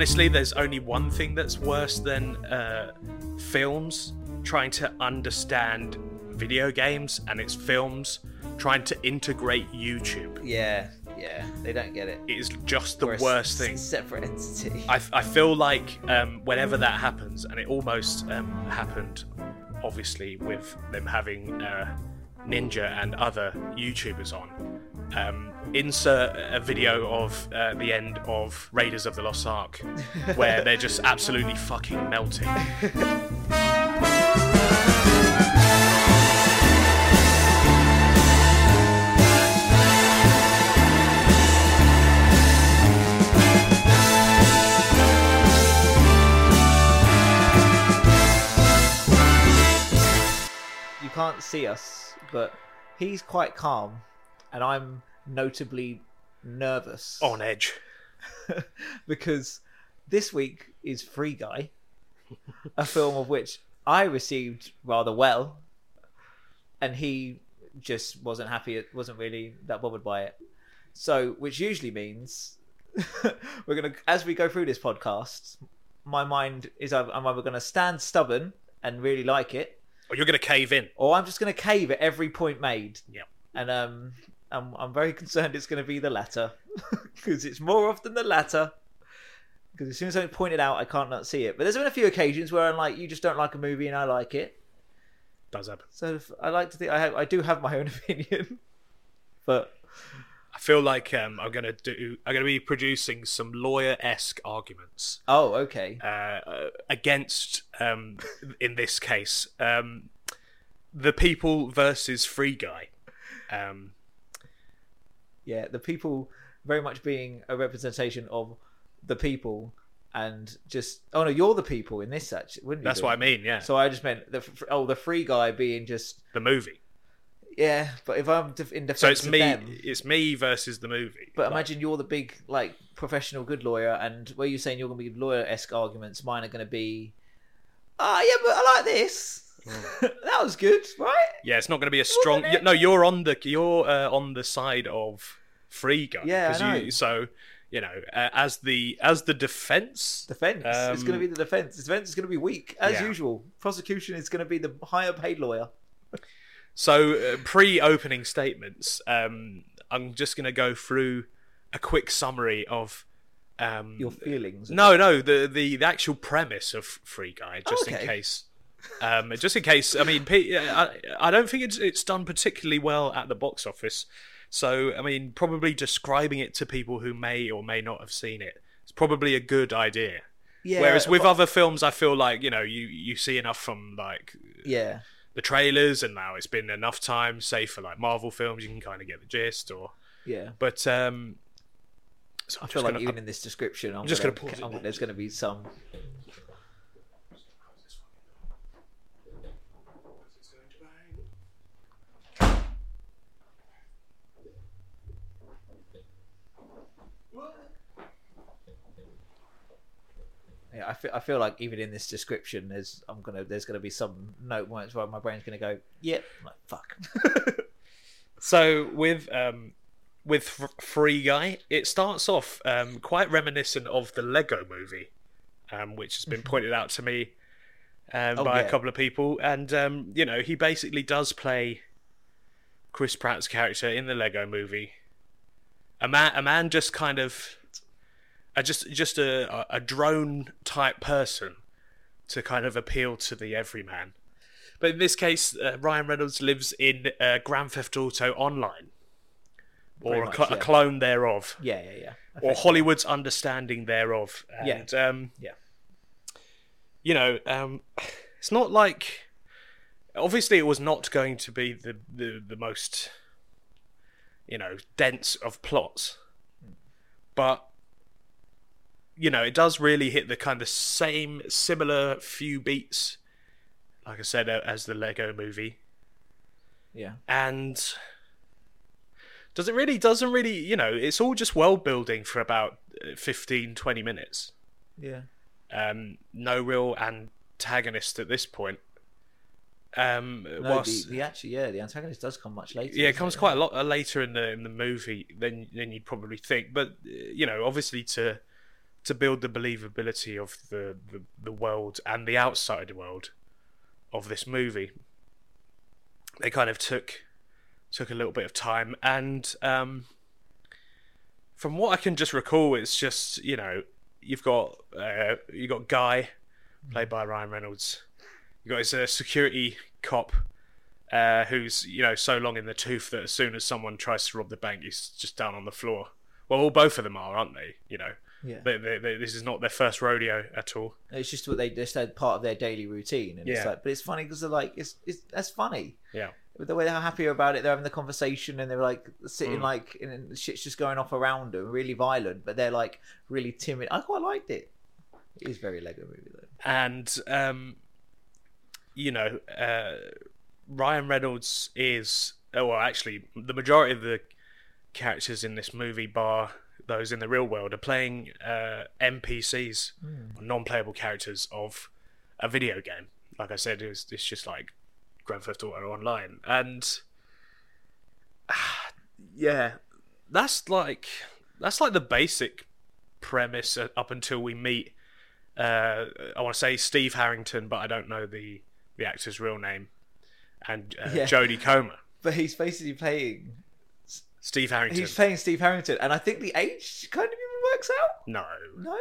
honestly, there's only one thing that's worse than uh, films trying to understand video games and its films trying to integrate YouTube. Yeah, yeah, they don't get it. It is just the We're worst thing. Separate entity. I, I feel like um, whenever that happens, and it almost um, happened, obviously, with them having uh, Ninja and other YouTubers on. Um, insert a video of uh, the end of Raiders of the Lost Ark, where they're just absolutely fucking melting. you can't see us, but he's quite calm, and I'm notably nervous On edge. because this week is Free Guy, a film of which I received rather well, and he just wasn't happy. It wasn't really that bothered by it. So, which usually means we're gonna, as we go through this podcast, my mind is I'm either gonna stand stubborn and really like it, Or you're going to cave in. or I'm just going to cave at every point made. Yep. And um, I'm I'm very concerned it's going to be the latter because it's more often the latter. Because as soon as something pointed out, I can't not see it. But there's been a few occasions where I'm like, you just don't like a movie and I like it. Does happen. So if- I like to think I have, I do have my own opinion. But I feel like um, I'm going to do. I'm going to be producing some lawyer-esque arguments. oh, okay. uh, against, um, in this case, um, the people versus Free Guy. Um, Yeah, the people very much being a representation of the people and just oh no, you're the people in this actually, wouldn't you? that's what I mean. Yeah, So I just meant the oh the free guy being just the movie. yeah. But if I'm in defense So it's me. them, It's me versus the movie. but Like, imagine you're the big like professional good lawyer, and where you're saying you're going to be lawyer esque arguments, mine are going to be ah yeah, but I like this. that was good, right? yeah, it's not going to be a strong. No, you're on the you're uh, on the side of Free Guy. Yeah, I know. You, so you know, uh, as the as the defense. Defense. it's going to Um, be the defense. Defense is going to be weak as Yeah. usual. Prosecution is going to be the higher paid lawyer. So uh, pre-opening statements. Um, I'm just going to go through a quick summary of. Um, Your feelings. No, no, the, the the actual premise of Free Guy, just in Okay. case. Um, just in case, I mean, I, I don't think it's it's done particularly well at the box office. So, I mean, probably describing it to people who may or may not have seen it is probably a good idea. Yeah. Whereas with but- other films, I feel like you know you you see enough from like yeah, the trailers, and now it's been enough time. Say for like Marvel films, you can kind of get the gist. Or yeah. but um, so I feel like gonna- even in this description, I'm, just gonna, gonna pause it. I'm- there's going to be some. Yeah, I feel, I feel like even in this description, there's I'm gonna there's gonna be some note points where my brain's gonna go, yep, I'm like fuck. So with um, with Free Guy, it starts off um, quite reminiscent of the Lego Movie, um, which has been pointed out to me um, Oh, by yeah. a couple of people, and um, you know he basically does play Chris Pratt's character in the Lego Movie. A man, a man, just kind of, a, just just a a- drone type person to kind of appeal to the everyman. But in this case, uh, Ryan Reynolds lives in uh, Grand Theft Auto Online, or Pretty a, cl- yeah. a clone thereof, yeah, yeah, yeah. or Hollywood's understanding thereof. Yeah. Um, Yeah. You know, um, it's not like. Obviously, it was not going to be the, the, the most, you know, dense of plots. But you know, it does really hit the kind of same, similar few beats, like I said, as the Lego movie. yeah. And does it really, doesn't really, you know, it's all just world building for about uh, 15, 20 minutes. Yeah. Um, no real antagonist at this point. Um, No, whilst- the, the actually, yeah, the antagonist does come much later. yeah, it comes quite a lot uh, later in the in the movie than than you'd probably think. But uh, you know, obviously to to build the believability of the, the, the world and the outside world of this movie. They kind of took took a little bit of time, and um, from what I can just recall, it's just you know you've got uh, you got Guy, played by Ryan Reynolds. You got his uh, security cop, uh, who's you know so long in the tooth that as soon as someone tries to rob the bank, he's just down on the floor. Well, all both of them are, aren't they? You know, Yeah. they, they, they, this is not their first rodeo at all. It's just what they just had part of their daily routine, and it's like, but it's funny because they're like, it's, it's that's funny. Yeah. The way they're happier about it, they're having the conversation, and they're like sitting Mm. like, and shit's just going off around them, really violent, but they're like really timid. I quite liked it. It is very Lego movie though. and um, you know, uh, Ryan Reynolds is oh, well, actually, the majority of the characters in this movie, bar those in the real world, are playing uh, NPCs, non-playable characters of a video game. Like I said, it was, it's just like Grand Theft Auto Online, and yeah, that's like that's like the basic premise uh, up until we meet uh, I want to say Steve Harrington, but I don't know the the actor's real name, and uh, Yeah. Jodie Comer. But he's basically playing. Steve Harrington. He's playing Steve Harrington, and I think the age kind of even works out. No. No,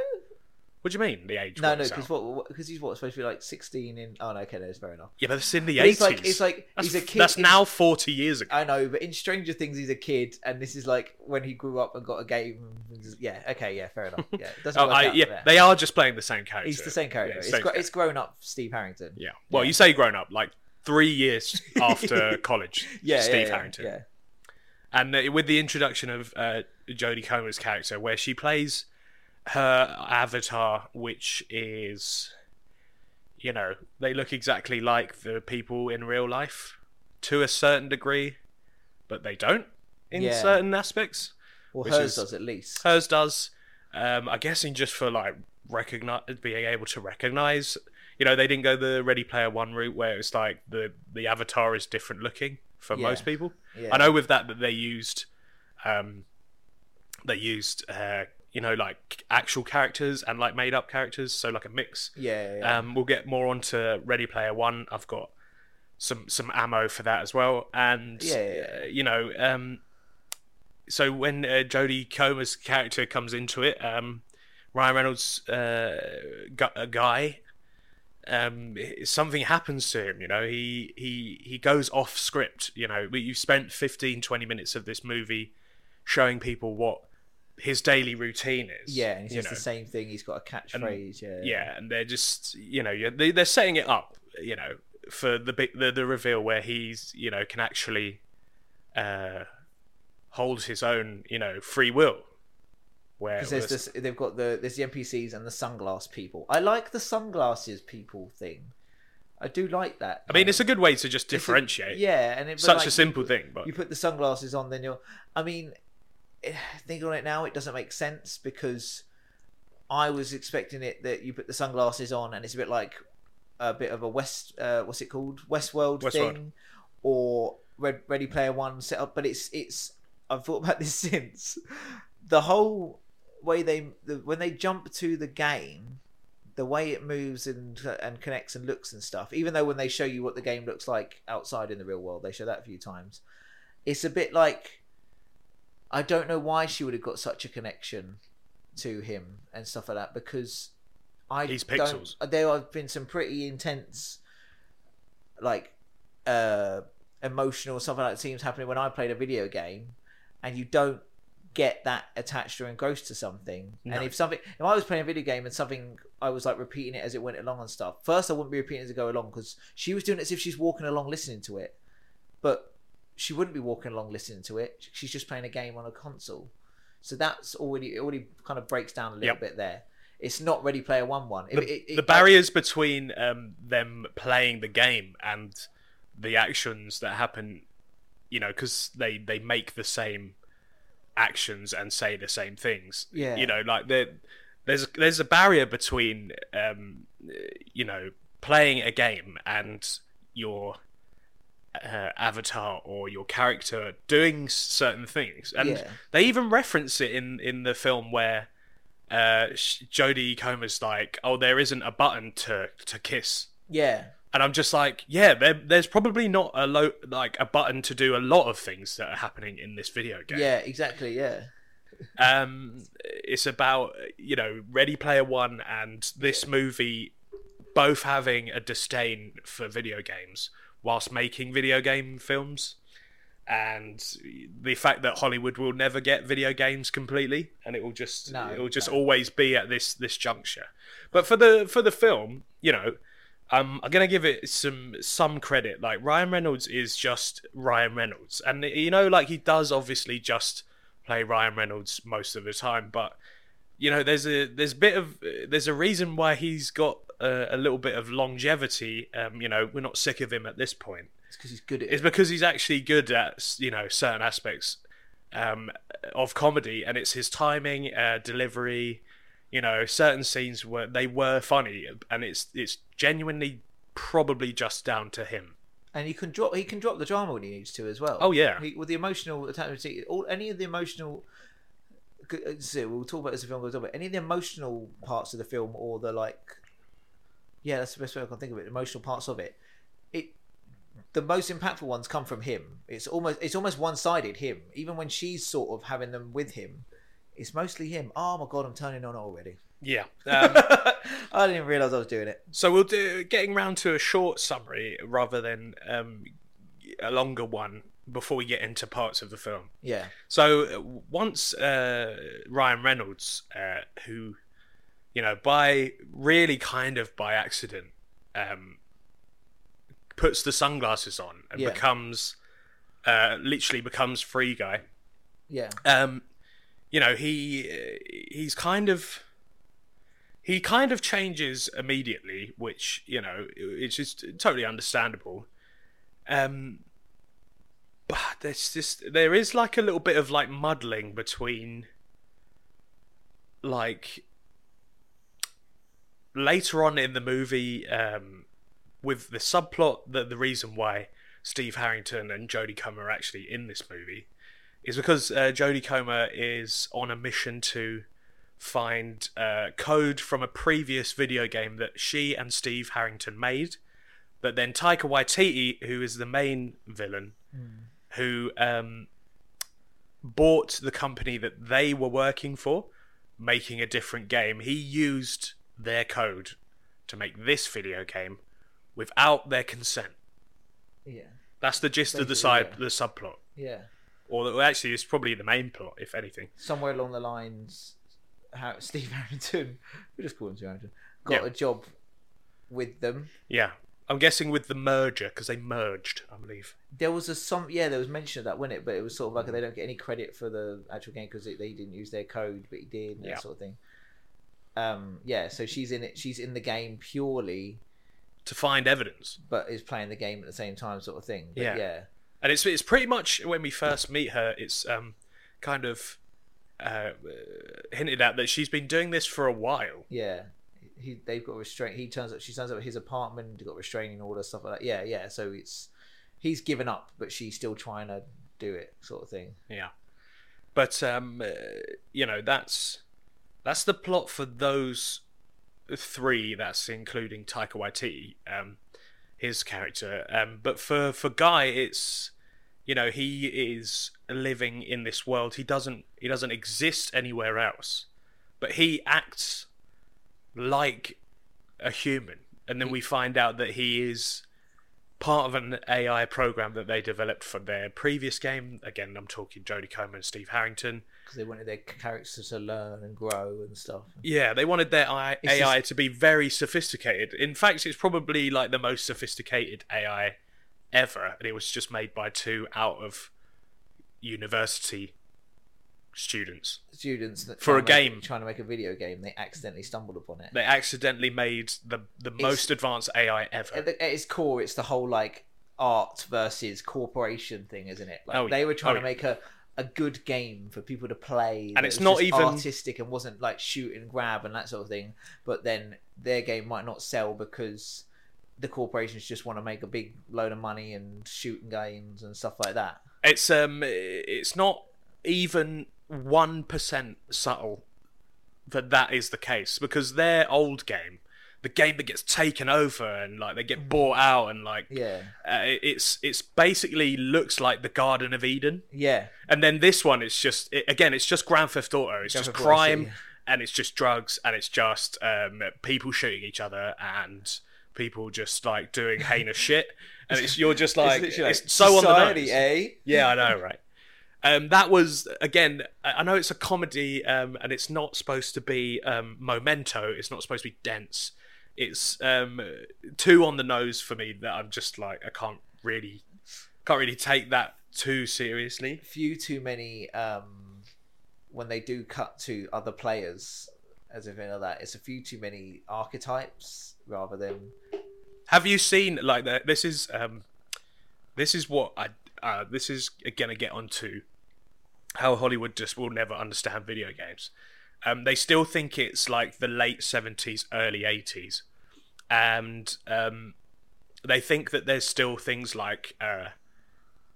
What do you mean the age? no, no, because what? Because he's what supposed to be like sixteen in. Oh no, okay, no, it's fair enough. Yeah, but it's in the eighties. he's like, it's like that's, he's a kid. That's in- now forty years ago. I know, but in Stranger Things, he's a kid, and this is like when he grew up and got a game. Yeah, okay, yeah, fair enough. Yeah, doesn't Oh, work I, out yeah, there. they are just playing the same character. He's the same character. Yeah, it's, same character. it's grown up Steve Harrington. Yeah. Well, Yeah. you say grown up, like three years after college. Yeah, Steve yeah, Harrington. Yeah, and with the introduction of uh, Jodie Comer's character, where she plays her avatar, which is, you know, they look exactly like the people in real life to a certain degree, but they don't in Yeah. certain aspects. well, hers is- does at least. Hers does. Um, I'm guessing just for like recognize being able to recognize. You know, they didn't go the Ready Player One route where it's like the the avatar is different looking for Yeah. most people. Yeah. I know with that that they used, um, they used uh, you know like actual characters and like made up characters, so like a mix. Yeah, yeah. Um, we'll get more onto Ready Player One. I've got some some ammo for that as well, and Yeah, uh, you know, um, so when uh, Jodie Comer's character comes into it, um, Ryan Reynolds' uh, gu- guy. Um, something happens to him, you know. He he he goes off script. You know, you've spent 15, 20 minutes of this movie showing people what his daily routine is. yeah, and it's just know the same thing. He's got a catchphrase. yeah, yeah, and they're just you know they they're setting it up you know for the big the, the reveal where he's you know can actually uh hold his own you know free will where Because there's was- this, they've got the there's the NPCs and the sunglass people. I like the sunglasses people thing. I do like that. I mean it's a good way to just It's a- differentiate yeah, and it's such like, a simple thing but you put the sunglasses on, then you're. I mean, eh, think on it now, it doesn't make sense because I was expecting it that you put the sunglasses on, and it's a bit like a bit of a West. Uh, what's it called? Westworld, Westworld. thing, or Red, Ready Player One setup. But it's it's. I've thought about this since the whole way they the, when they jump to the game the way it moves and and connects and looks and stuff even though when they show you what the game looks like outside in the real world they show that a few times it's a bit like I don't know why she would have got such a connection to him and stuff like that because I He's don't- pixels. there have been some pretty intense like uh emotional stuff like that seems happening when I played a video game and you don't get that attached or engrossed to something No. and if something if I was playing a video game and something I was like repeating it as it went along and stuff first I wouldn't be repeating it as it go along because she was doing it as if she's walking along listening to it but she wouldn't be walking along listening to it. She's just playing a game on a console. So that's already it already kind of breaks down a little Yep. bit there. It's not Ready Player One one. It- the, it- it- the barriers between um, them playing the game and the actions that happen, you know, because they they make the same actions and say the same things. Yeah. you know, like there there's there's a barrier between um, you know playing a game and your uh, avatar or your character doing certain things, and Yeah. they even reference it in in the film where uh, Jodie Comer's like, "Oh, there isn't a button to to kiss," Yeah. And I'm just like, "Yeah, there, there's probably not a lo- like a button to do a lot of things that are happening in this video game." Yeah, exactly. Yeah. Um, it's about you know Ready Player One and this movie both having a disdain for video games whilst making video game films, and the fact that Hollywood will never get video games completely, and it will just No, it will just no. always be at this this juncture. But for the for the film, you know. Um, I'm gonna give it some some credit. Like Ryan Reynolds is just Ryan Reynolds, and you know, like he does obviously just play Ryan Reynolds most of the time, but you know, there's a there's a bit of there's a reason why he's got a, a little bit of longevity. Um, you know, we're not sick of him at this point. It's because he's good at It's because he's actually good at you know certain aspects um, of comedy, and it's his timing, uh, delivery. You know, certain scenes were they were funny, and it's it's genuinely probably just down to him. and he can drop he can drop the drama when he needs to as well. Oh, yeah. he, with the emotional attachment, all any of the emotional. uh, So we'll talk about as the film goes on, but any of the emotional parts of the film or the like, yeah, that's the best way I can think of it. Emotional parts of it, it the most impactful ones come from him. It's almost it's almost one sided him. Even when she's sort of having them with him, it's mostly him. Oh my god, I'm turning on already. Yeah. Um, I didn't realize I was doing it. So we'll do getting round to a short summary rather than um, a longer one before we get into parts of the film. Yeah, So uh, once uh, Ryan Reynolds, uh, who you know by really kind of by accident, um, puts the sunglasses on and Yeah. becomes uh, literally becomes free guy. yeah, Um, you know he he's kind of he kind of changes immediately, which you know it's just totally understandable. Um, but there's just there is like a little bit of like muddling between like later on in the movie um, with the subplot that the reason why Steve Harrington and Jodie Comer are actually in this movie is because uh, Jodie Comer is on a mission to find uh, code from a previous video game that she and Steve Harrington made. But then Taika Waititi, who is the main villain, who um, bought the company that they were working for, making a different game, he used their code to make this video game without their consent. yeah, That's the gist of the side, yeah. the subplot. yeah. Or actually, it's probably the main plot, if anything. somewhere along the lines, how Steve Harrington, we just call him Steve Harrington, got Yeah. a job with them. Yeah, I'm guessing with the merger because they merged, I believe. There was a some yeah, there was mention of that, wasn't it? But it was sort of like they don't get any credit for the actual game because they didn't use their code, but he did, and Yeah. that sort of thing. Um, yeah, so she's in it. She's in the game purely, To find evidence, but is playing the game at the same time, sort of thing. But Yeah. yeah, and it's it's pretty much when we first meet her, it's um kind of uh, hinted at that she's been doing this for a while. yeah. He they've got restraint. He turns up. She turns up at his apartment. Got restraining order stuff like that. Yeah, yeah. So it's he's given up, but she's still trying to do it, sort of thing. Yeah, but um, uh, you know that's that's the plot for those three. That's including Taika Waititi, um, his character. Um, but for for Guy, it's you know he is living in this world. He doesn't he doesn't exist anywhere else, but he acts like a human, and then we find out that he is part of an AI program that they developed for their previous game. Again, I'm talking Jodie Comer and Steve Harrington. because they wanted their characters to learn and grow and stuff. Yeah, they wanted their AI just- to be very sophisticated. In fact, it's probably like the most sophisticated AI ever, and it was just made by two out of university students. Students that For a make- game. trying to make a video game, they accidentally stumbled upon it. They accidentally made the the most advanced AI ever. At, the, at its core, it's the whole like art versus corporation thing, isn't it? Like Oh, they were trying oh, to make a a good game for people to play, And it's not even- artistic and wasn't like shoot and grab and that sort of thing. But then their game might not sell because the corporations just want to make a big load of money and shooting games and stuff like that. It's um, it's not even one percent subtle that that is the case because their old game, the game that gets taken over and like they get bought out and like Yeah. uh, it's it's basically looks like the Garden of Eden. Yeah. And then this one, it's just it, again, it's just Grand Theft Auto. It's Grand just Theft Auto crime, and it's just drugs, and it's just um, people shooting each other, and people just like doing heinous shit. And it's you're just like it's, like, so on the nose. eh? Yeah, I know, right? Um, that was again. I know it's a comedy, um, and it's not supposed to be um, memento. It's not supposed to be dense. It's um, too on the nose for me that I'm just like I can't really, can't really take that too seriously. Few too many. Um, when they do cut to other players, as if like that, it's a few too many archetypes rather than Have you seen like that? This is um, this is what I uh, this is gonna get onto how Hollywood just will never understand video games. Um, they still think it's like the late seventies, early eighties, and um, they think that there's still things like uh,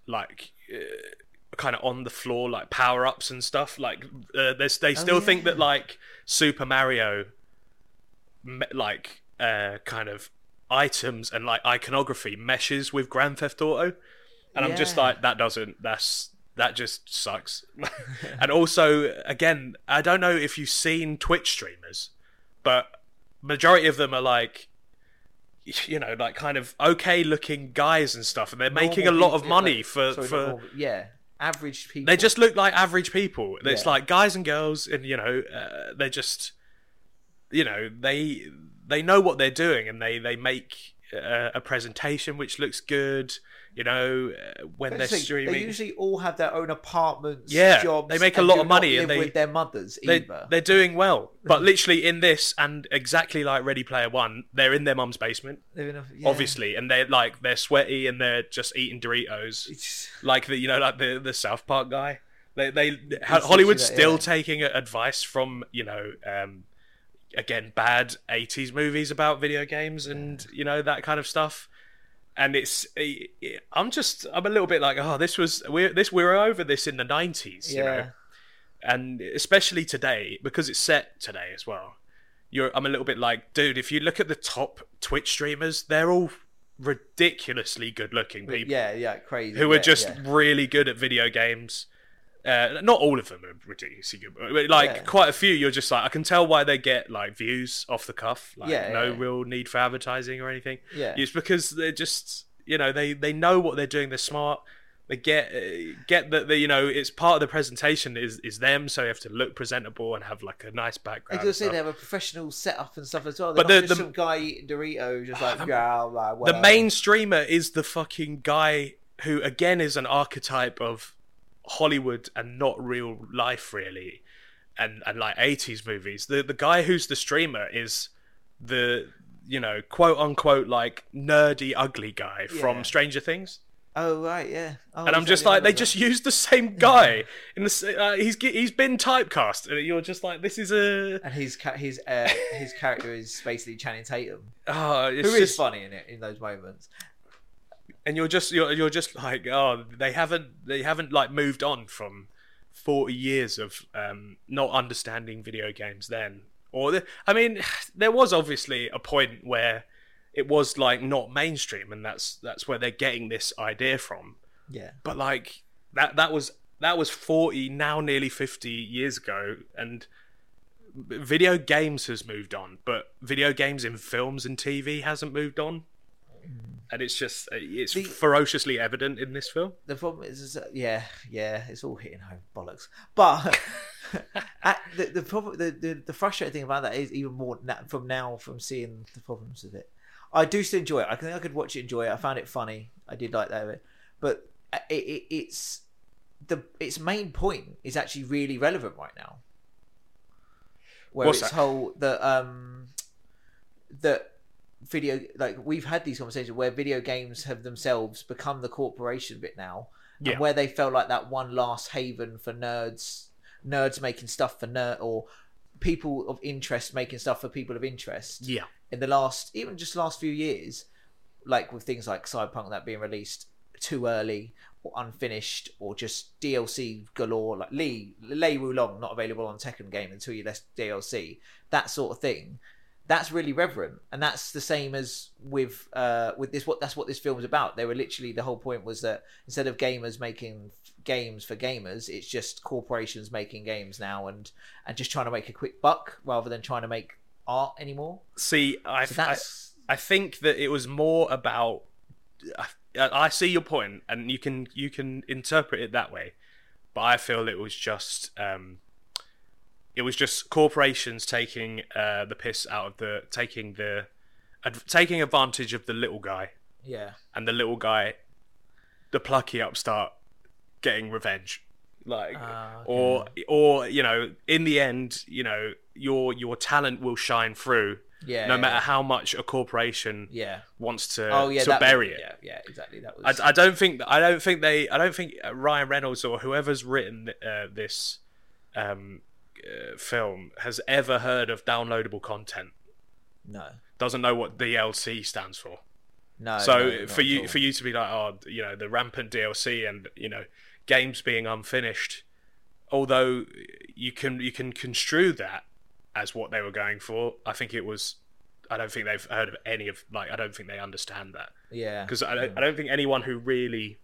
like. Uh, kind of on the floor like power ups and stuff like uh, they still think that like super mario like uh kind of items and like iconography meshes with grand theft auto and i'm just like that doesn't that's that just sucks and also again i don't know if you've seen twitch streamers but majority of them are like you know like kind of okay looking guys and stuff and they're making a normal lot of money like- for sorry, for normal, yeah, average people. they just look like average people. It's Yeah. like guys and girls, and you know, uh, they're just, you know, they they know what they're doing, and they they make uh, a presentation which looks good. You know, uh, when they're streaming, They usually all have their own apartments, Yeah, jobs. they make a lot of money and they- with their mothers they, either. they're doing well. But literally in this, and exactly like Ready Player One, they're in their mum's basement, a- yeah. obviously, and they're like they're sweaty and they're just eating Doritos. It's- like the you know like the the South Park guy. They they literally Hollywood's that, still yeah. taking advice from you know um, again bad '80s movies about video games and you know that kind of stuff. And it's I'm just I'm a little bit like oh this was we're this we're over this in the '90s you know yeah. and especially today because it's set today as well. You're I'm a little bit like dude if you look at the top Twitch streamers they're all ridiculously good looking people yeah, yeah, crazy. who are yeah, just yeah. really good at video games. Uh, not all of them are ridiculously good, but like Yeah. quite a few. You're just like I can tell why they get like views off the cuff. Like Yeah, no yeah. real need for advertising or anything. Yeah. it's because they're just you know they they know what they're doing. They're smart. They get uh, get that the you know it's part of the presentation is is them, so you have to look presentable and have like a nice I background. was and say they have a professional setup and stuff as well. But They're the- just the- some guy eating Doritos, just like the- yeah, blah, the main streamer is the fucking guy who again is an archetype of Hollywood and not real life really and and like 80s movies the the guy who's the streamer is the you know quote unquote like nerdy ugly guy Yeah. from Stranger Things Oh right, yeah. Oh, and I'm just like they just used the same guy in the uh, he's he's been typecast and you're just like this is a and his his uh, his character is basically Channing Tatum, oh who it's is just funny in it in those moments. And you're just you're, you're just like oh they haven't they haven't like moved on from 40 years of um not understanding video games then. Or the, i mean there was obviously a point where it was like not mainstream and that's that's where they're getting this idea from. Yeah, but like that that was that was 40 now nearly 50 years ago and video games has moved on but video games in films and tv hasn't moved on and it's just uh, it's The- ferociously evident in this film the problem is, is yeah, yeah, it's all hitting home bollocks. But the the problem, the, the the frustrating thing about that is even more na- from now from seeing the problems with it. I do still enjoy it. I think I could watch it, enjoy it. I found it funny. I did like that of it, but it, it, it's the its main point is actually really relevant right now. Where What's it's that? whole the um that video like we've had these conversations where video games have themselves become the corporation bit now Yeah. and where they felt like that one last haven for nerds nerds making stuff for nerd or people of interest making stuff for people of interest yeah in the last even just last few years like with things like cyberpunk that being released too early or unfinished or just DLC galore like Lee Lei Wulong not available on Tekken game until you list DLC that sort of thing that's really reverent and that's the same as with uh with this what that's what this film's about they were literally the whole point was that instead of gamers making games for gamers it's just corporations making games now and and just trying to make a quick buck rather than trying to make art anymore See, I, so I, I think that it was more about. I, I see your point, and you can you can interpret it that way, but I feel it was just um, it was just corporations taking uh, the piss out of the taking the ad- taking advantage of the little guy, yeah. And the little guy, the plucky upstart, getting revenge, like Ah, okay. or or you know in the end you know your your talent will shine through yeah no yeah, matter how much a corporation yeah. wants to oh yeah to bury was, it. yeah yeah exactly. That was I, I don't think I don't think they I don't think Ryan Reynolds or whoever's written uh, this um, uh, film has ever heard of downloadable content. no Doesn't know what DLC stands for. no so no, for you for you to be like, oh, you know, the rampant DLC and you know, games being unfinished, although you can you can construe that as what they were going for. I think it was. I don't think they've heard of any of like. I don't think they understand that yeah because I don't, I don't think anyone who really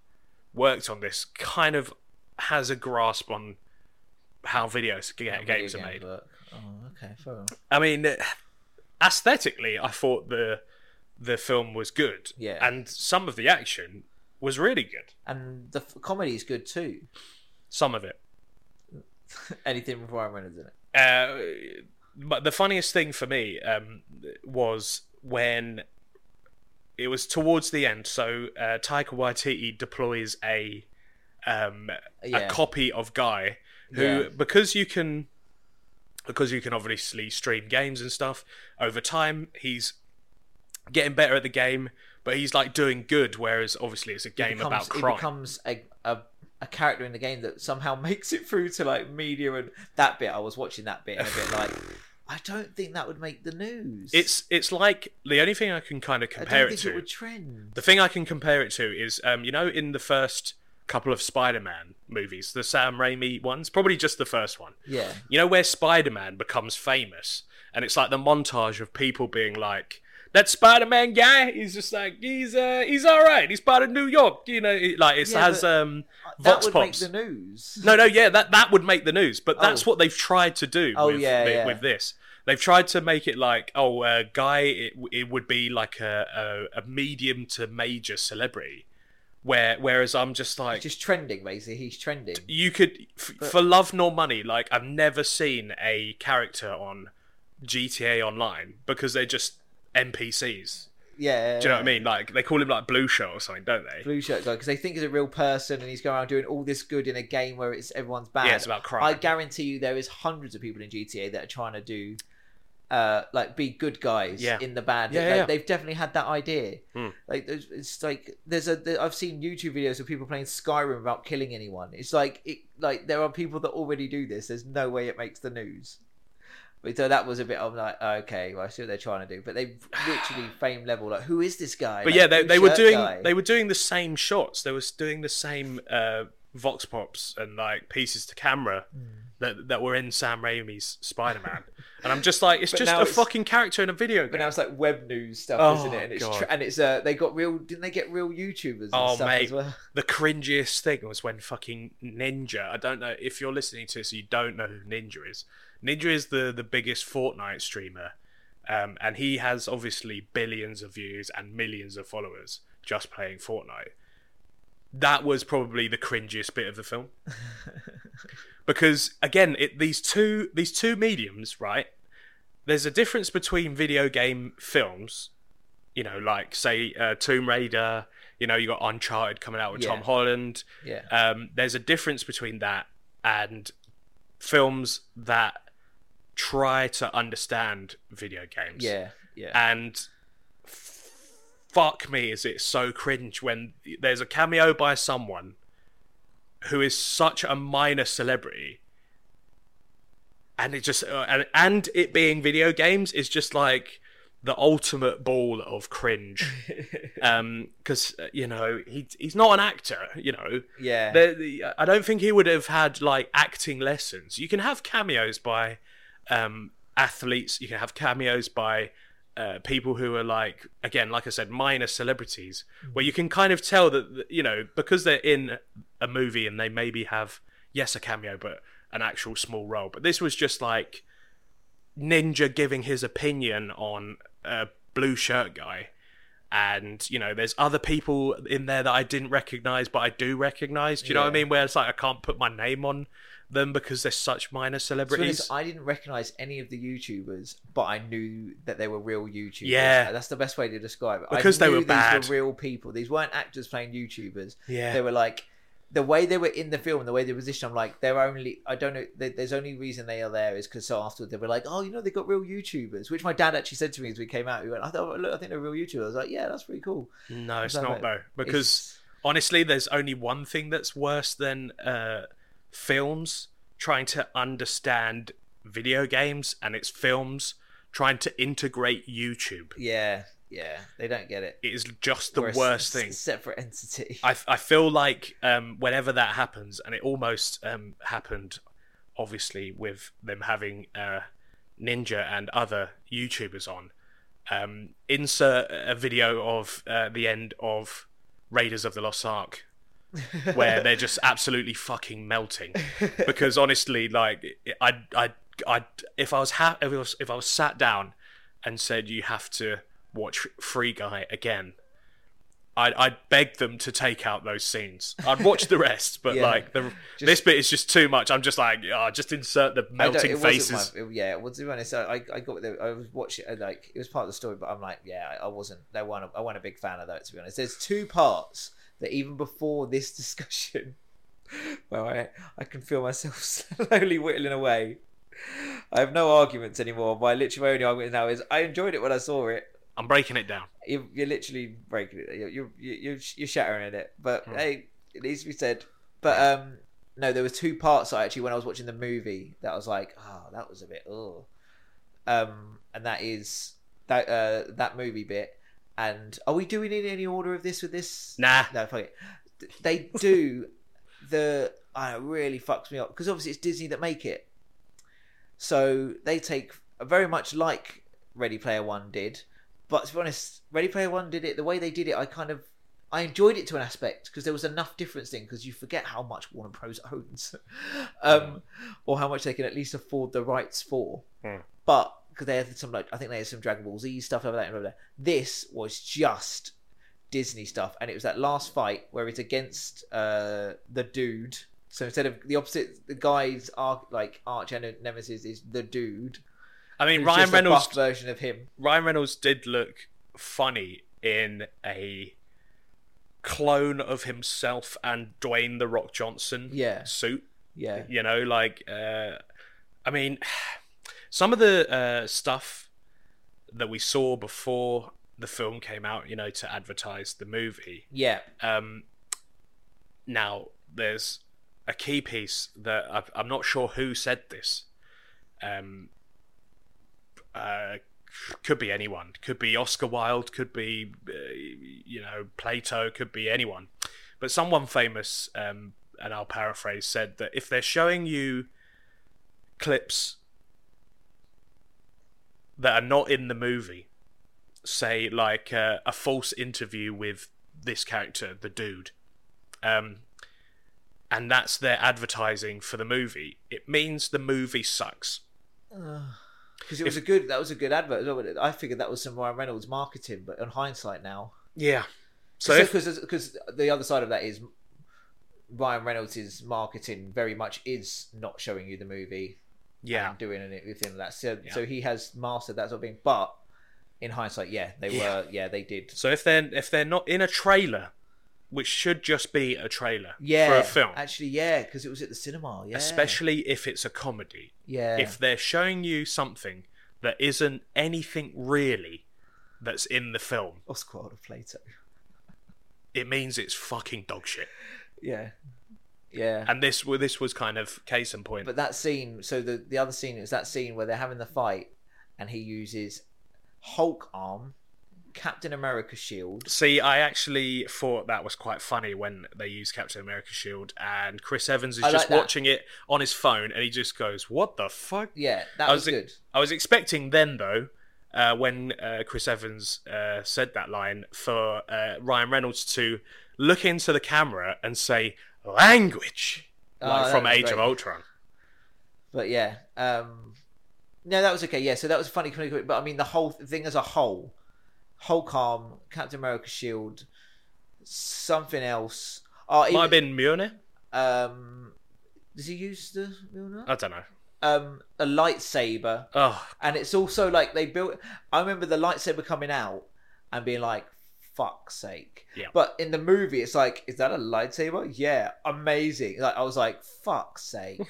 worked on this kind of has a grasp on how videos How video games are made. work. oh okay fair enough. I mean, aesthetically, I thought the the film was good, Yeah. and some of the action was really good. and the f- comedy is good too Some of it. anything with Ryan Reynolds in it Uh, but the funniest thing for me um, was when it was towards the end. So uh, Taika Waititi deploys a um, Yeah. a copy of Guy, who Yeah. because you can because you can obviously stream games and stuff over time. He's getting better at the game, but he's like doing good. Whereas obviously it's a game becomes, about he crime. becomes a, a a character in the game that somehow makes it through to like media and that bit I was watching that bit and a bit like I don't think that would make the news It's it's like the only thing I can kind of I compare it think to. it would trend The thing I can compare it to is, um, you know, in the first couple of Spider-Man movies, the Sam Raimi ones, probably just the first one. yeah You know where Spider-Man becomes famous, and it's like the montage of people being like, "That Spider-Man guy, he's just like he's uh he's all right. He's part of New York." You know, it, like it Yeah, has um that Vox would Pops. make the news No, no, yeah, that that would make the news, but that's Oh. what they've tried to do Oh, with, yeah, with, yeah. with this. They've tried to make it like, oh, uh, guy, it, it would be like a, a, a medium to major celebrity, where whereas I'm just like, just trending basically he's trending you could f- for love nor money, like I've never seen a character on GTA Online because they're just NPCs. yeah Do you know what I mean? Like they call him like Blue Shirt or something, don't they? blue shirt guy because they think he's a real person and he's going around doing all this good in a game where it's everyone's bad. Yeah, it's about crime. I guarantee you there is hundreds of people in GTA that are trying to do uh like be good guys Yeah. in the bad. Yeah, Like, yeah. They've definitely had that idea. Hmm. Like there's, it's like there's a there, I've seen YouTube videos of people playing Skyrim without killing anyone. It's like it like there are people that already do this. There's no way it makes the news. But so that was a bit of like okay, well I see what they're trying to do, but they literally fame level like who is this guy? But Like, yeah, they, they were doing guy. they were doing the same shots. They was doing the same uh, vox pops and like pieces to camera Hmm. That that were in Sam Raimi's Spider Man. and I'm just like, it's just a it's- fucking character in a video But now it's like web news stuff, Oh, isn't it? And it's God. tr- and it's uh they got real didn't they get real YouTubers and Oh, stuff mate. as well? the cringiest thing was when fucking Ninja. I don't know if you're listening to this, you don't know who Ninja is. Ninja is the the biggest Fortnite streamer, um, and he has obviously billions of views and millions of followers just playing Fortnite. That was probably the cringiest bit of the film because again, it, these two these two mediums, right? There's a difference between video game films, you know, like say uh, Tomb Raider. You know, you got Uncharted coming out with Tom Holland. Yeah. Um, there's a difference between that and films that try to understand video games. Yeah. Yeah. And f- fuck me, is it so cringe when there's a cameo by someone who is such a minor celebrity, and it just uh, and and it being video games is just like the ultimate ball of cringe. Um, because you know he he's not an actor. You know, yeah. the, the, I don't think he would have had like acting lessons. You can have cameos by um, athletes. You can have cameos by uh, people who are like, again, like I said, minor celebrities, where you can kind of tell that you know because they're in a movie and they maybe have yes a cameo, but an actual small role. But this was just like Ninja giving his opinion on a blue shirt guy and you know there's other people in there that I didn't recognize but I do recognize do you know what I mean where it's like I can't put my name on them because they're such minor To be honest, celebrities I didn't recognize any of the YouTubers, but I knew that they were real YouTubers. Yeah. that's the best way to describe it. Because I they were these bad. were real people. These weren't actors playing YouTubers. yeah They were like the way they were in the film, the way they positioned. I'm like, they're only. I don't know. There- There's only reason they are there is because so afterward they were like, oh, you know, they got real YouTubers, which my dad actually said to me as we came out. He went, I thought, look, I think they're real YouTubers. I was like, yeah, that's pretty cool. no it's not though because It's- honestly there's only one thing that's worse than uh, films trying to understand video games and it's films trying to integrate YouTube yeah, yeah, they don't get it. it is just the We're worst s- thing Separate entity. I, I feel like um, whenever that happens, and it almost um, happened, obviously, with them having uh, Ninja and other YouTubers on, um, insert a video of uh, the end of Raiders of the Lost Ark, where they're just absolutely fucking melting. Because honestly, like, I, I, I, if I was ha- if, I was, if I was sat down and said you have to watch Free Guy again, I'd, I'd beg them to take out those scenes. I'd watch the rest, but Yeah. like the this bit is just too much. I'm just like, oh, just insert the melting faces. My, it- yeah, well, to be honest, I, I got the, I was watching it, like it was part of the story, but I'm like, yeah, I, wasn't. I wasn't. I wasn't a big fan of that. To be honest, there's two parts that even before this discussion, where I I can feel myself slowly whittling away. I have no arguments anymore. My literally my only argument now is I enjoyed it when I saw it. I'm breaking it down. You're, you're literally breaking it. You're you're you're, you're shattering it. But Hmm. hey, it needs to be said. But um, no, there was two parts I actually when I was watching the movie that I was like, oh, that was a bit oh, um, and that is that uh that movie bit. And are we doing it in any order of this with this? Nah. No, fuck it. They do the. Uh, it really fucks me up because obviously it's Disney that make it. So they take very much like Ready Player One did, but to be honest, Ready Player One did it the way they did it. I kind of I enjoyed it to an aspect because there was enough difference in because you forget how much Warner Bros owns, um, or how much they can at least afford the rights for. Hmm. But because they had some like I think they had some Dragon Ball Z stuff over that there. This was just Disney stuff, and it was that last fight where it's against uh, the dude. So instead of the opposite, the guy's arch, like arch nemesis is the dude. I mean, Ryan Reynolds. version of him. Ryan Reynolds did look funny in a clone of himself and Dwayne the Rock Johnson Yeah. suit. Yeah, You know, like uh, I mean, some of the uh, stuff that we saw before the film came out, you know, to advertise the movie. yeah, Um, now, there's a key piece that I've, I'm not sure who said this. Um, uh, could be anyone. Could be Oscar Wilde. Could be, uh, you know, Plato. Could be anyone. But someone famous, um, and I'll paraphrase, said that if they're showing you clips that are not in the movie, say like uh, a false interview with this character, the dude, um, and that's their advertising for the movie, it means the movie sucks. Because it was a good. That was a good advert. well, I figured that was some Ryan Reynolds marketing, but on hindsight now, Yeah. So because because the other side of that is Ryan Reynolds' marketing very much is not showing you the movie yeah, and doing anything like that. So Yeah. so he has mastered that sort of thing. But in hindsight, yeah, they Yeah. were. Yeah, they did. so if they're if they're not in a trailer, which should just be a trailer Yeah, for a film, Actually, yeah, because it was at the cinema. Yeah, especially if it's a comedy, yeah. if they're showing you something that isn't anything really that's in the film, Oscar Wilde of Plato. it means it's fucking dog shit. Yeah, yeah. And this this was kind of case in point. But that scene, so the the other scene is that scene where they're having the fight, and he uses Hulk arm, Captain America shield. See, I actually thought that was quite funny when they used Captain America shield, and Chris Evans is I just like watching it on his phone, and he just goes, "What the fuck?" Yeah, that I was, was good. I was expecting then though, uh, when uh, Chris Evans uh, said that line, for uh, Ryan Reynolds to look into the camera and say language, Oh, like from Age great. of Ultron. But yeah, um, no, that was okay. Yeah, so that was a funny, funny, but I mean the whole thing as a whole, Hulk arm, Captain America shield, something else. Oh, Might even, have been Mjolnir. um, does he use the Mjolnir? I don't know. Um, a lightsaber, Oh, and it's also like they built. I remember the lightsaber coming out and being like, "Fuck's sake!" Yeah. But in the movie, it's like, "Is that a lightsaber?" Yeah, amazing. Like I was like, "Fuck's sake!"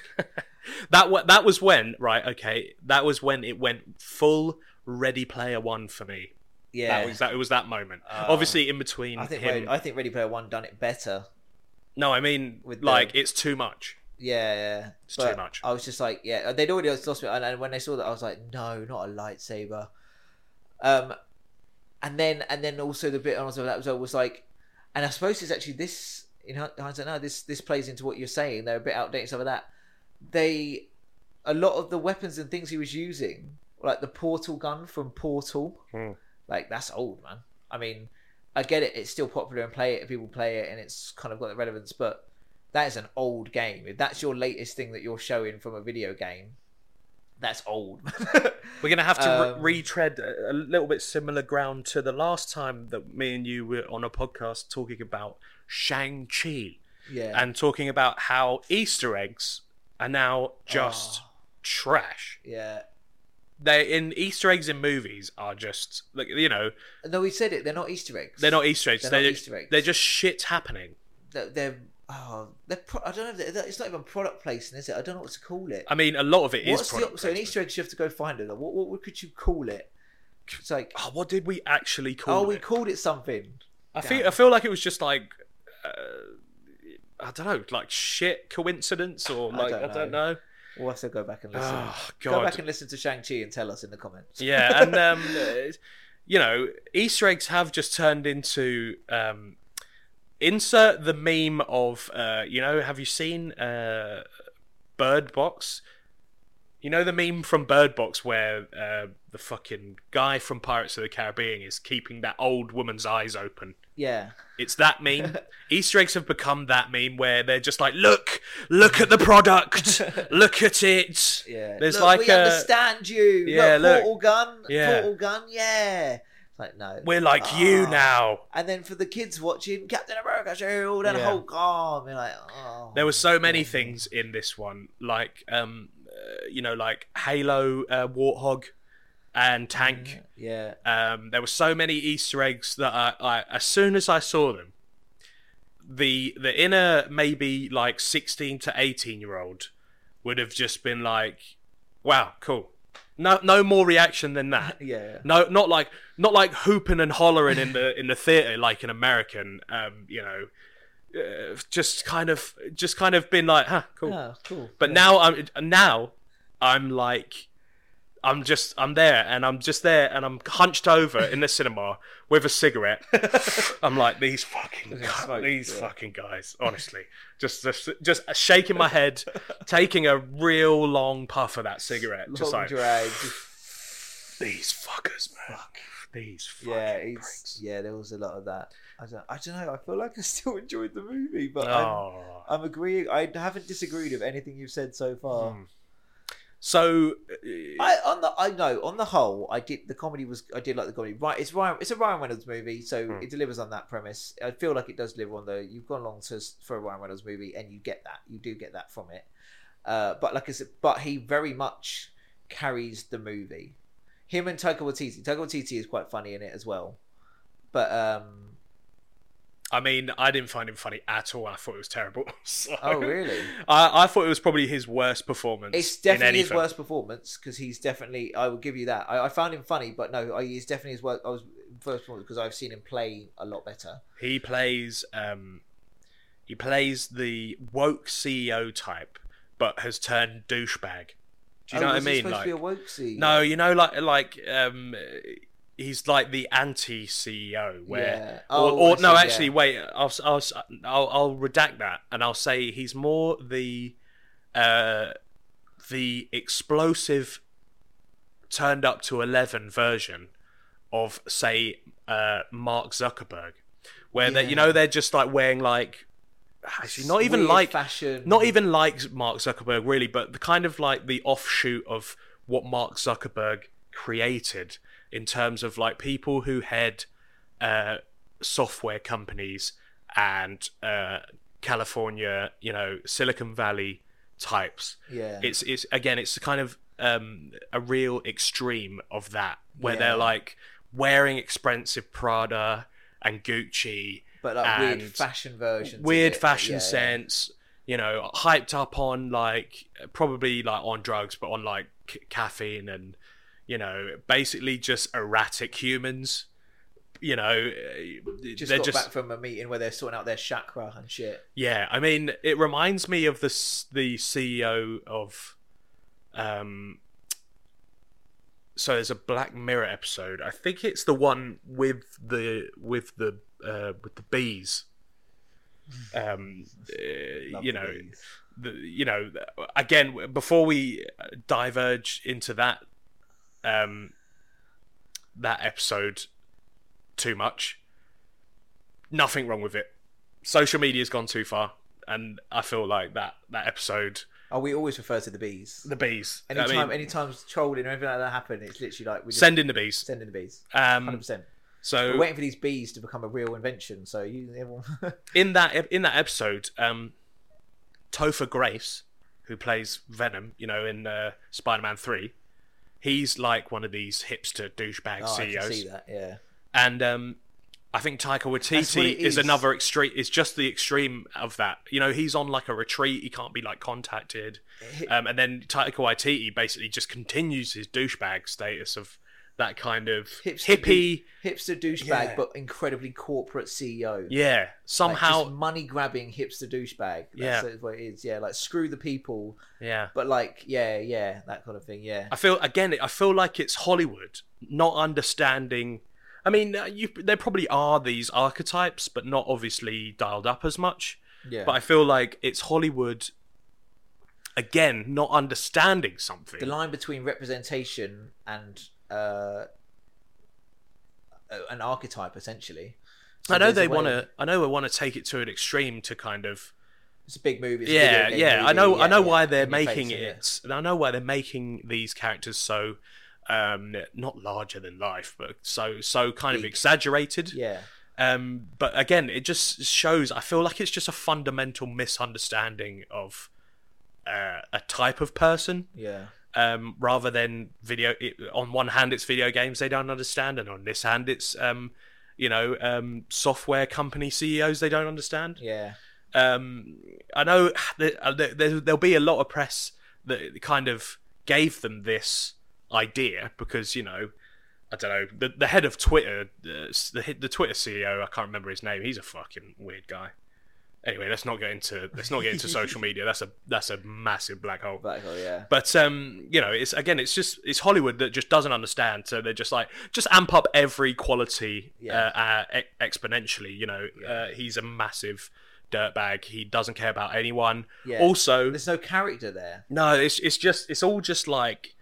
that wa- that was when right. Okay, that was when it went full Ready Player One for me. Yeah, That was that. It was that moment. Uh, Obviously, in between I think him. Ready, I think Ready Player One done it better. no, I mean, with like the- it's too much. Yeah, yeah. It's But too much. I was just like, yeah, they'd already lost me, and, and when they saw that, I was like, no, not a lightsaber. Um, and then and then also the bit on that was was like, and I suppose it's actually this. In hindsight, now this this plays into what you're saying. They're a bit outdated stuff of that. They, a lot of the weapons and things he was using, like the portal gun from Portal, Hmm. Like that's old, man. I mean, I get it; it's still popular and play it, people play it, and it's kind of got the relevance. But that is an old game. If that's your latest thing that you're showing from a video game, that's old. We're gonna have to Um, re- retread a, a little bit similar ground to the last time that me and you were on a podcast talking about Shang Chi yeah, and talking about how Easter eggs are now just Oh. trash. yeah. They in Easter eggs in movies are just like you know No, we said it. They're not Easter eggs. they're not Easter eggs. They're They're, not Easter eggs. they're just shit happening. They're. they're oh, they're pro- I don't know. It's not even product placing, is it? I don't know what to call it. I mean, a lot of it is. What's the product so an. Easter egg? You have to go find it. What, what, what could you call it? It's like Oh, what did we actually call it? oh, we it? called it something. I feel I feel like it was just like uh, I don't know, like shit coincidence or I like don't I don't know. We'll have to go back and listen. Oh Go back and listen to Shang Chi and tell us in the comments. yeah, and um, you know, Easter eggs have just turned into um, insert the meme of uh, you know, have you seen uh, Bird Box? You know the meme from Bird Box where uh, the fucking guy from Pirates of the Caribbean is keeping that old woman's eyes open. yeah. It's that meme. Easter eggs have become that meme where they're just like, look, look at the product, look at it. Yeah, There's look, like we a, understand you. Yeah, look, look. portal gun. Yeah. portal gun. Yeah. It's like no. we're like you Ah. now. And then for the kids watching Captain America shield and Yeah. Hulk arm, you're like, oh. There were so many things in this one, like um, you know, like Halo, uh, Warthog, and Tank. Yeah, Um, there were so many Easter eggs that I, I, as soon as I saw them, the the inner maybe like sixteen to eighteen year old would have just been like, "Wow, cool." No, no more reaction than that. yeah. No, not like not like hooping and hollering in the in the theater like an American. Um, you know, uh, just kind of just kind of been like, "Huh, cool." Oh, cool. But Yeah. now I'm now I'm like I'm just I'm there and I'm just there and I'm hunched over in the cinema with a cigarette. I'm like these fucking Just gu- smoke, these yeah. fucking guys. Honestly, just just just shaking my head, taking a real long puff of that cigarette, just long like drag. these fuckers, man. These Yeah, it's yeah. There was a lot of that. I don't. I don't know. I feel like I still enjoyed the movie, but Oh. I'm, I'm agreeing. I haven't disagreed with anything you've said so far. Hmm. So uh, I on the I know on the whole I did the comedy was I did like the comedy right it's Ryan it's a Ryan Reynolds movie so Hmm. it delivers on that premise I feel like it does deliver on the you've gone along to for a Ryan Reynolds movie and you get that you do get that from it uh, but like I said but he very much carries the movie him and Taika Waititi Taika Waititi is quite funny in it as well but um I mean, I didn't find him funny at all. I thought it was terrible. So- oh really I, I thought it was probably his worst performance. It's definitely his film. worst performance because he's definitely. I will give you that. I, I found him funny, but no, I, he's definitely his worst. I was first performance because I've seen him play a lot better. He plays, um, he plays the woke CEO type, but has turned douchebag. Do you Oh, know what I mean? Supposed Like, to be a woke scene? no, you know, like, like, um, he's like the anti CEO. Where, Yeah. or, Oh, or no, see, actually, yeah. wait. I'll, I'll I'll I'll redact that, and I'll say he's more the uh the explosive turned up to eleven version of say uh Mark Zuckerberg, where they you know they're just like wearing like actually not even like fashion. not even like Mark Zuckerberg really, but the kind of like the offshoot of what Mark Zuckerberg created in terms of like people who head uh, software companies and uh, California, you know, Silicon Valley types. Yeah. It's it's again, it's kind of um, a real extreme of that where Yeah. they're like wearing expensive Prada and Gucci but like weird fashion versions. weird fashion Yeah, sense you know hyped up on like probably like on drugs but on like c- caffeine and you know basically just erratic humans you know uh, Just got just back from a meeting where they're sorting out their chakra and shit. yeah i mean it reminds me of the the ceo of um so there's a black mirror episode i think it's the one with the with the uh with the bees um uh, you know bees. the, you know again before we diverge into that um that episode too much nothing wrong with it social media's gone too far and i feel like that that episode Oh, we always refer to the bees. the bees I Anytime, mean, anytime trolling or anything like that happen, it's literally like we just send in the bees send in the bees. Hundred um percent. So We're waiting for these bees to become a real invention. So you, everyone, in that in that episode, um, Topher Grace, who plays Venom, you know, in uh, Spider-Man Three, he's like one of these hipster douchebag oh, I can see that. Yeah, and um, I think Taika Waititi it is. is. another extreme. Is just the extreme of that. You know, he's on like a retreat. He can't be like contacted, um, and then Taika Waititi basically just continues his douchebag status of that kind of Hipster hippie. hipster douchebag, Yeah. but incredibly corporate CEO. Yeah, somehow. just money grabbing hipster douchebag. Yeah. What it is. Yeah, like screw the people, yeah. but like yeah, yeah, that kind of thing. Yeah, I feel again. I feel like it's Hollywood not understanding. I mean, uh, you, there probably are these archetypes, but not obviously dialed up as much. yeah. But I feel like it's Hollywood again not understanding something. the line between representation and uh, an archetype, essentially. So I know they want to. I know they want to take it to an extreme to kind of. It's a big movie. Yeah, yeah. I movie, know. I know yeah, why they're making yeah. it. And I know why they're making these characters so. Um, not larger than life, but so so kind of exaggerated. Yeah, Um, but again, it just shows. I feel like it's just a fundamental misunderstanding of uh, a type of person, yeah, um, rather than video. It, on one hand, it's video games they don't understand, and on this hand, it's um, you know, um, software company CEOs they don't understand. yeah. Um, I know there, uh, there, there'll be a lot of press that kind of gave them this idea because you know I don't know the the head of Twitter, uh, the the Twitter CEO. I can't remember his name. He's a fucking weird guy. Anyway, let's not get into let's not get into social media. That's a that's a massive black hole. Black hole. Yeah, But um, you know, it's again, it's just it's Hollywood that just doesn't understand. So they're just like, just amp up every quality Yeah. uh, uh, e- exponentially. You know, uh, he's a massive dirtbag. He doesn't care about anyone. Yeah. Also, there's no character there. no, it's it's just it's all just like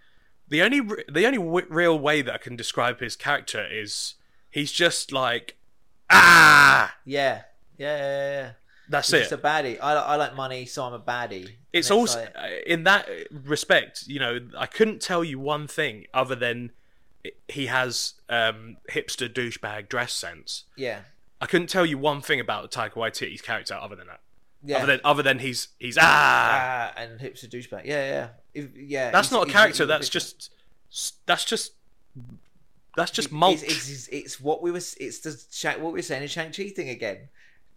the only the only w- real way that I can describe his character is he's just like ah. Yeah, yeah, yeah. yeah. That's it. just a baddie. I, I like money, so I'm a baddie. it's also like- uh, in that respect you know i couldn't tell you one thing other than he has um hipster douchebag dress sense yeah, i couldn't tell you one thing about taika waititi's character other than that yeah. other than other than he's he's ah ah, and hipster douchebag. Yeah, yeah, If- yeah. that's not a character that's just that's just that's just It's- mulch It's, it's, it's what we was. It's the what we were saying in Shang Chi thing again.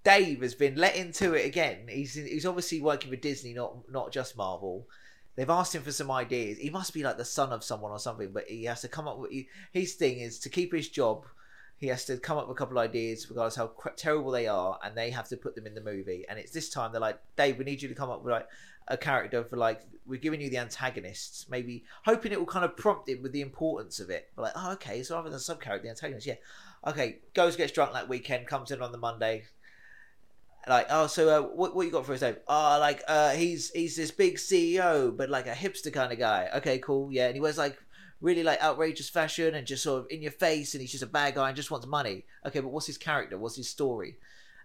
Dave has been let into it again. He's he's obviously working for Disney, not not just Marvel. They've asked him for some ideas. He must be like the son of someone or something, but he has to come up with. He, his thing is to keep his job. He has to come up with a couple of ideas, regardless how terrible they are, and they have to put them in the movie. And it's this time they're like, Dave, we need you to come up with like a character for like we're giving you the antagonists, maybe hoping it will kind of prompt him with the importance of it. But like, oh, okay, so rather than sub character, the antagonist, yeah, okay, goes gets drunk that weekend, comes in on the Monday. Like, oh, so uh, what what you got for his name? Oh, like, uh, he's he's this big CEO, but like a hipster kind of guy. Okay, cool, yeah, and he wears like really like outrageous fashion and just sort of in your face, and he's just a bad guy and just wants money. Okay, but what's his character? What's his story?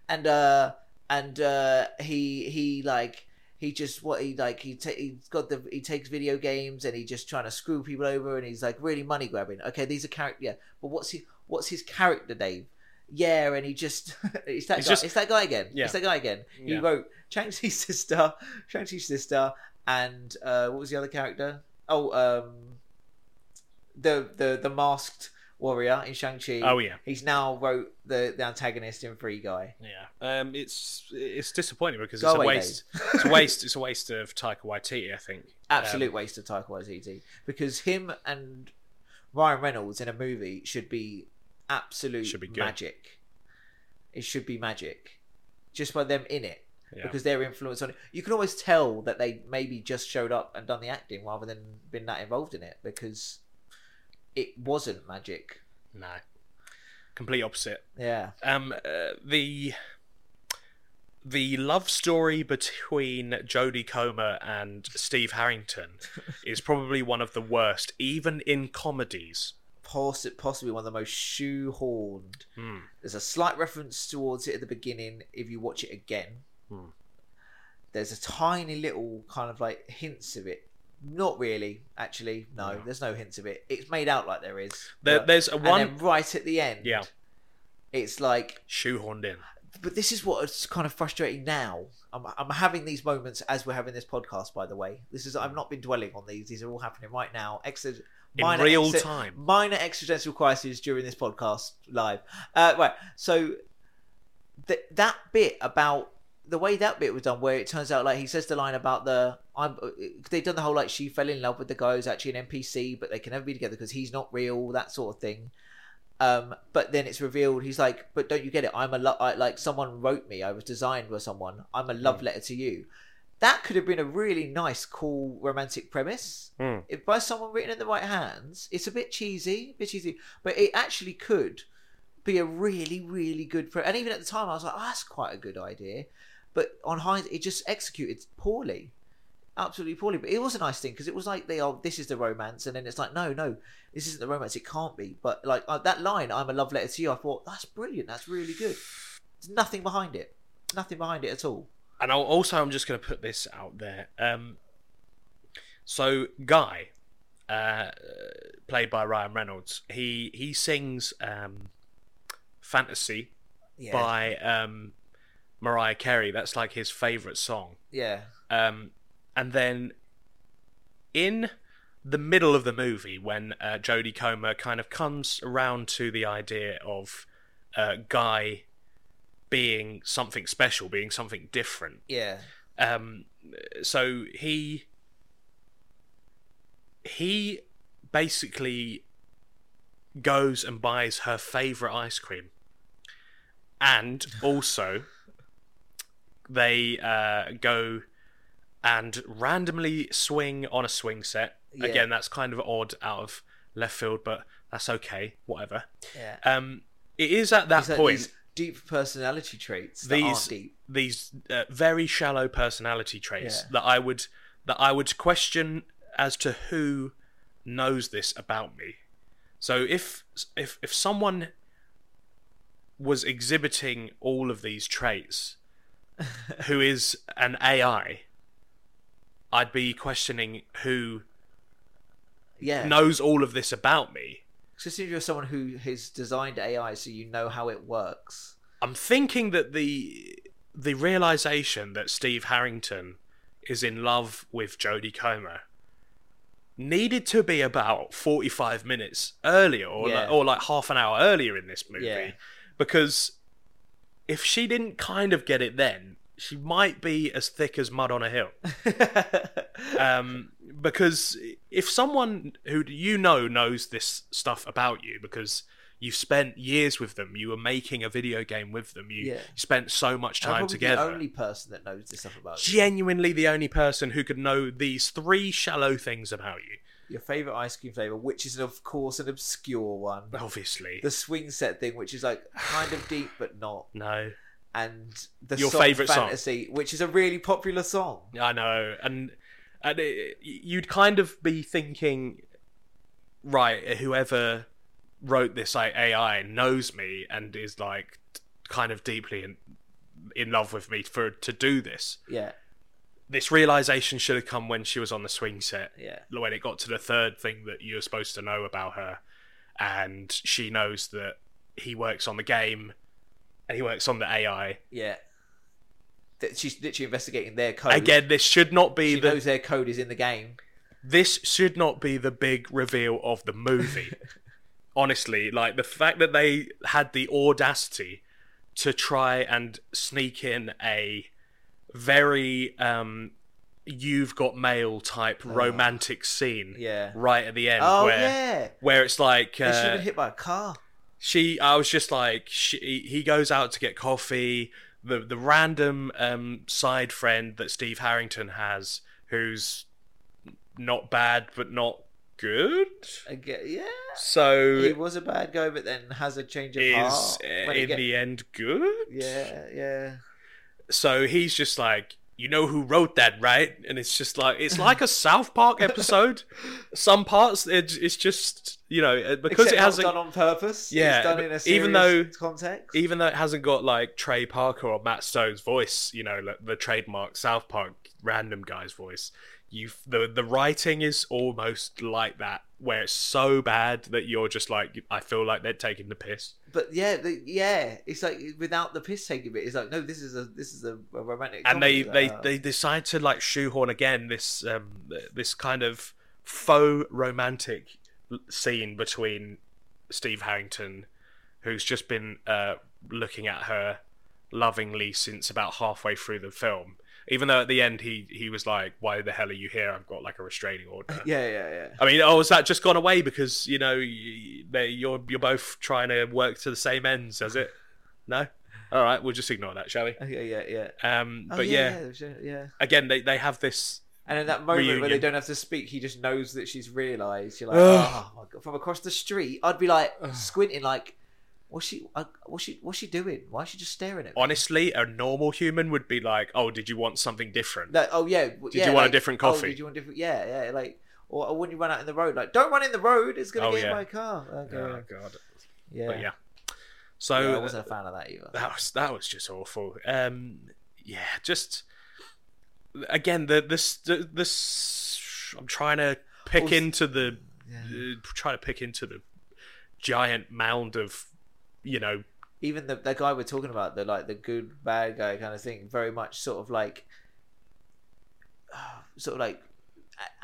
And uh, and uh, he he like he just what he like he ta- he's got the he takes video games and he just trying to screw people over and he's like really money grabbing. Okay, these are character yeah, but what's he what's his character name? Yeah, and he just it's that He's guy. just- it's that guy again. Yeah. It's that guy again. He Yeah. wrote Shang-Chi's sister, Shang-Chi's sister, and uh, what was the other character? Oh, um, the the the masked warrior in Shang-Chi. Oh yeah, He's now wrote the the antagonist in Free Guy. yeah. Um, it's it's disappointing because Go it's a waste. it's a waste. It's a waste of Taika Waititi. I think. Absolute Um, waste of Taika Waititi because him and Ryan Reynolds in a movie should be absolute Should be magic. It should be magic, just by them in it yeah. because their influence on it. You can always tell that they maybe just showed up and done the acting rather than been that involved in it because it wasn't magic. no, complete opposite. Yeah, Um, uh, the the love story between Jodie Comer and Steve Harrington is probably one of the worst, even in comedies. Poss- possibly one of the most shoehorned. Hmm. There's a slight reference towards it at the beginning if you watch it again. Hmm. There's a tiny little kind of like hints of it. Not really, actually. No, No. there's no hints of it. It's made out like there is. There, but- there's a and one right at the end, Yeah. it's like. shoehorned in. But this is what is kind of frustrating now. I'm, I'm having these moments as we're having this podcast. By the way, this is I've not been dwelling on these. These are all happening right now. Exit In real time. minor existential crisis during this podcast live. Uh, right, so th- that bit about the way that bit was done, where it turns out like he says the line about the I'm they've done the whole like she fell in love with the guy who's actually an NPC, but they can never be together because he's not real, that sort of thing. Um, but then it's revealed he's like, but don't you get it? I'm a lo- I, like someone wrote me. I was designed by someone. I'm a love letter to you. That could have been a really nice, cool, romantic premise Hmm. if by someone written in the right hands, it's a bit cheesy, a bit cheesy, but it actually could be a really, really good. Pre- and even at the time, I was like, oh, that's quite a good idea. But on hindsight, it just executed poorly, absolutely poorly. But it was a nice thing because it was like they are. This is the romance, and then it's like, no, no, this isn't the romance. It can't be. But like uh, that line, "I'm a love letter to you." I thought that's brilliant. That's really good. There's nothing behind it. Nothing behind it at all. And I'll, also, I'm just going to put this out there. Um, so, Guy, uh, played by Ryan Reynolds, he he sings um, "Fantasy" Yeah. by um, Mariah Carey. That's like his favorite song. Yeah. Um, and then in the middle of the movie, when uh, Jodie Comer kind of comes around to the idea of uh, Guy being something special, being something different. Yeah. Um, so he he basically goes and buys her favorite ice cream, and also they uh, go and randomly swing on a swing set. Yeah. Again, that's kind of odd out of left field, but that's okay. Whatever. Yeah. Um, it is at that Is that point these deep personality traits these deep. these uh, very shallow personality traits Yeah. that I would that I would question as to who knows this about me. So if if if someone was exhibiting all of these traits, who is an AI, I'd be questioning who Yeah. knows all of this about me. If you're someone who has designed AI so you know how it works. I'm thinking that the the realization that Steve Harrington is in love with Jodie Comer needed to be about 45 minutes earlier or Yeah. like, or like half an hour earlier in this movie Yeah. because if she didn't kind of get it then she might be as thick as mud on a hill um, because if someone who you know knows this stuff about you because You've spent years with them. You were making a video game with them. You, Yeah. you spent so much I'm time together. the only person that knows this stuff about you. Genuinely, the only person who could know these three shallow things about you. Your favorite ice cream flavor, which is of course an obscure one. Obviously, The swing set thing, which is like kind of deep but not, no. And the Your song favourite song. fantasy, which is a really popular song. I know, and and it, you'd kind of be thinking, right? Whoever wrote this like, AI knows me and is like kind of deeply in in love with me for to do this. Yeah, This realization should have come when she was on the swing set. yeah, When it got to the third thing that you're supposed to know about her, and she knows that he works on the game and he works on the AI. yeah. That she's literally investigating their code. Again, this should not be she the knows their code is in the game. this should not be the big reveal of the movie. Honestly, like the fact that they had the audacity to try and sneak in a very um you've got mail type romantic scene Yeah. right at the end Oh where yeah, where it's like they should have uh, been hit by a car. She i was just like she, he goes out to get coffee the the random um side friend that steve harrington has who's not bad but not good yeah. so He was a bad guy, but then has a change of is heart. uh, he in get- the end good Yeah, yeah. so he's just like you know who wrote that right and it's just like it's like a south park episode some parts it's, it's just you know uh, because Except it hasn't done on purpose. Yeah, it's done in a even though- context. even though it hasn't got like Trey Parker or Matt Stone's voice, you know, like the trademark South Park random guy's voice, you the the writing is almost like that, where it's so bad that you're just like, I feel like they're taking the piss. but yeah, the, yeah, it's like without the piss taking bit, it's like no, this is a this is a, a romantic. And they they Uh, they decide to like shoehorn again this um this kind of faux romantic scene between Steve Harrington, who's just been uh, looking at her lovingly since about halfway through the film. Even though at the end he he was like, "Why the hell are you here? I've got like a restraining order." yeah, yeah, yeah. I mean, oh, has that just gone away because you know y- they, you're you're both trying to work to the same ends? Has it? No. All right, we'll just ignore that, shall we? Okay, yeah, yeah. Um, Oh, but yeah, yeah, yeah, yeah. again, they they have this And in that moment where they don't have to speak, he just knows that she's realised. You're like, oh my god! From across the street, I'd be like squinting, like, what's she? uh, What's she? What's she doing? Why is she just staring at me? honestly, a normal human would be like, "Oh, did you want something different?" Like, oh yeah. Did yeah, you want a like, different oh, coffee? did you want different? Yeah, yeah. Like, or, or when you run out in the road, like, don't run in the road. It's gonna Oh, get yeah. in my car. Okay. Oh god. yeah. But yeah. So Yeah, I wasn't a fan of that either. that was that was just awful. Um, yeah, just again the this the, this. I'm trying to pick Also- into the Yeah. uh, try to pick into the giant mound of you know Even the the guy we're talking about, the like the good bad guy kind of thing, very much sort of like, sort of like,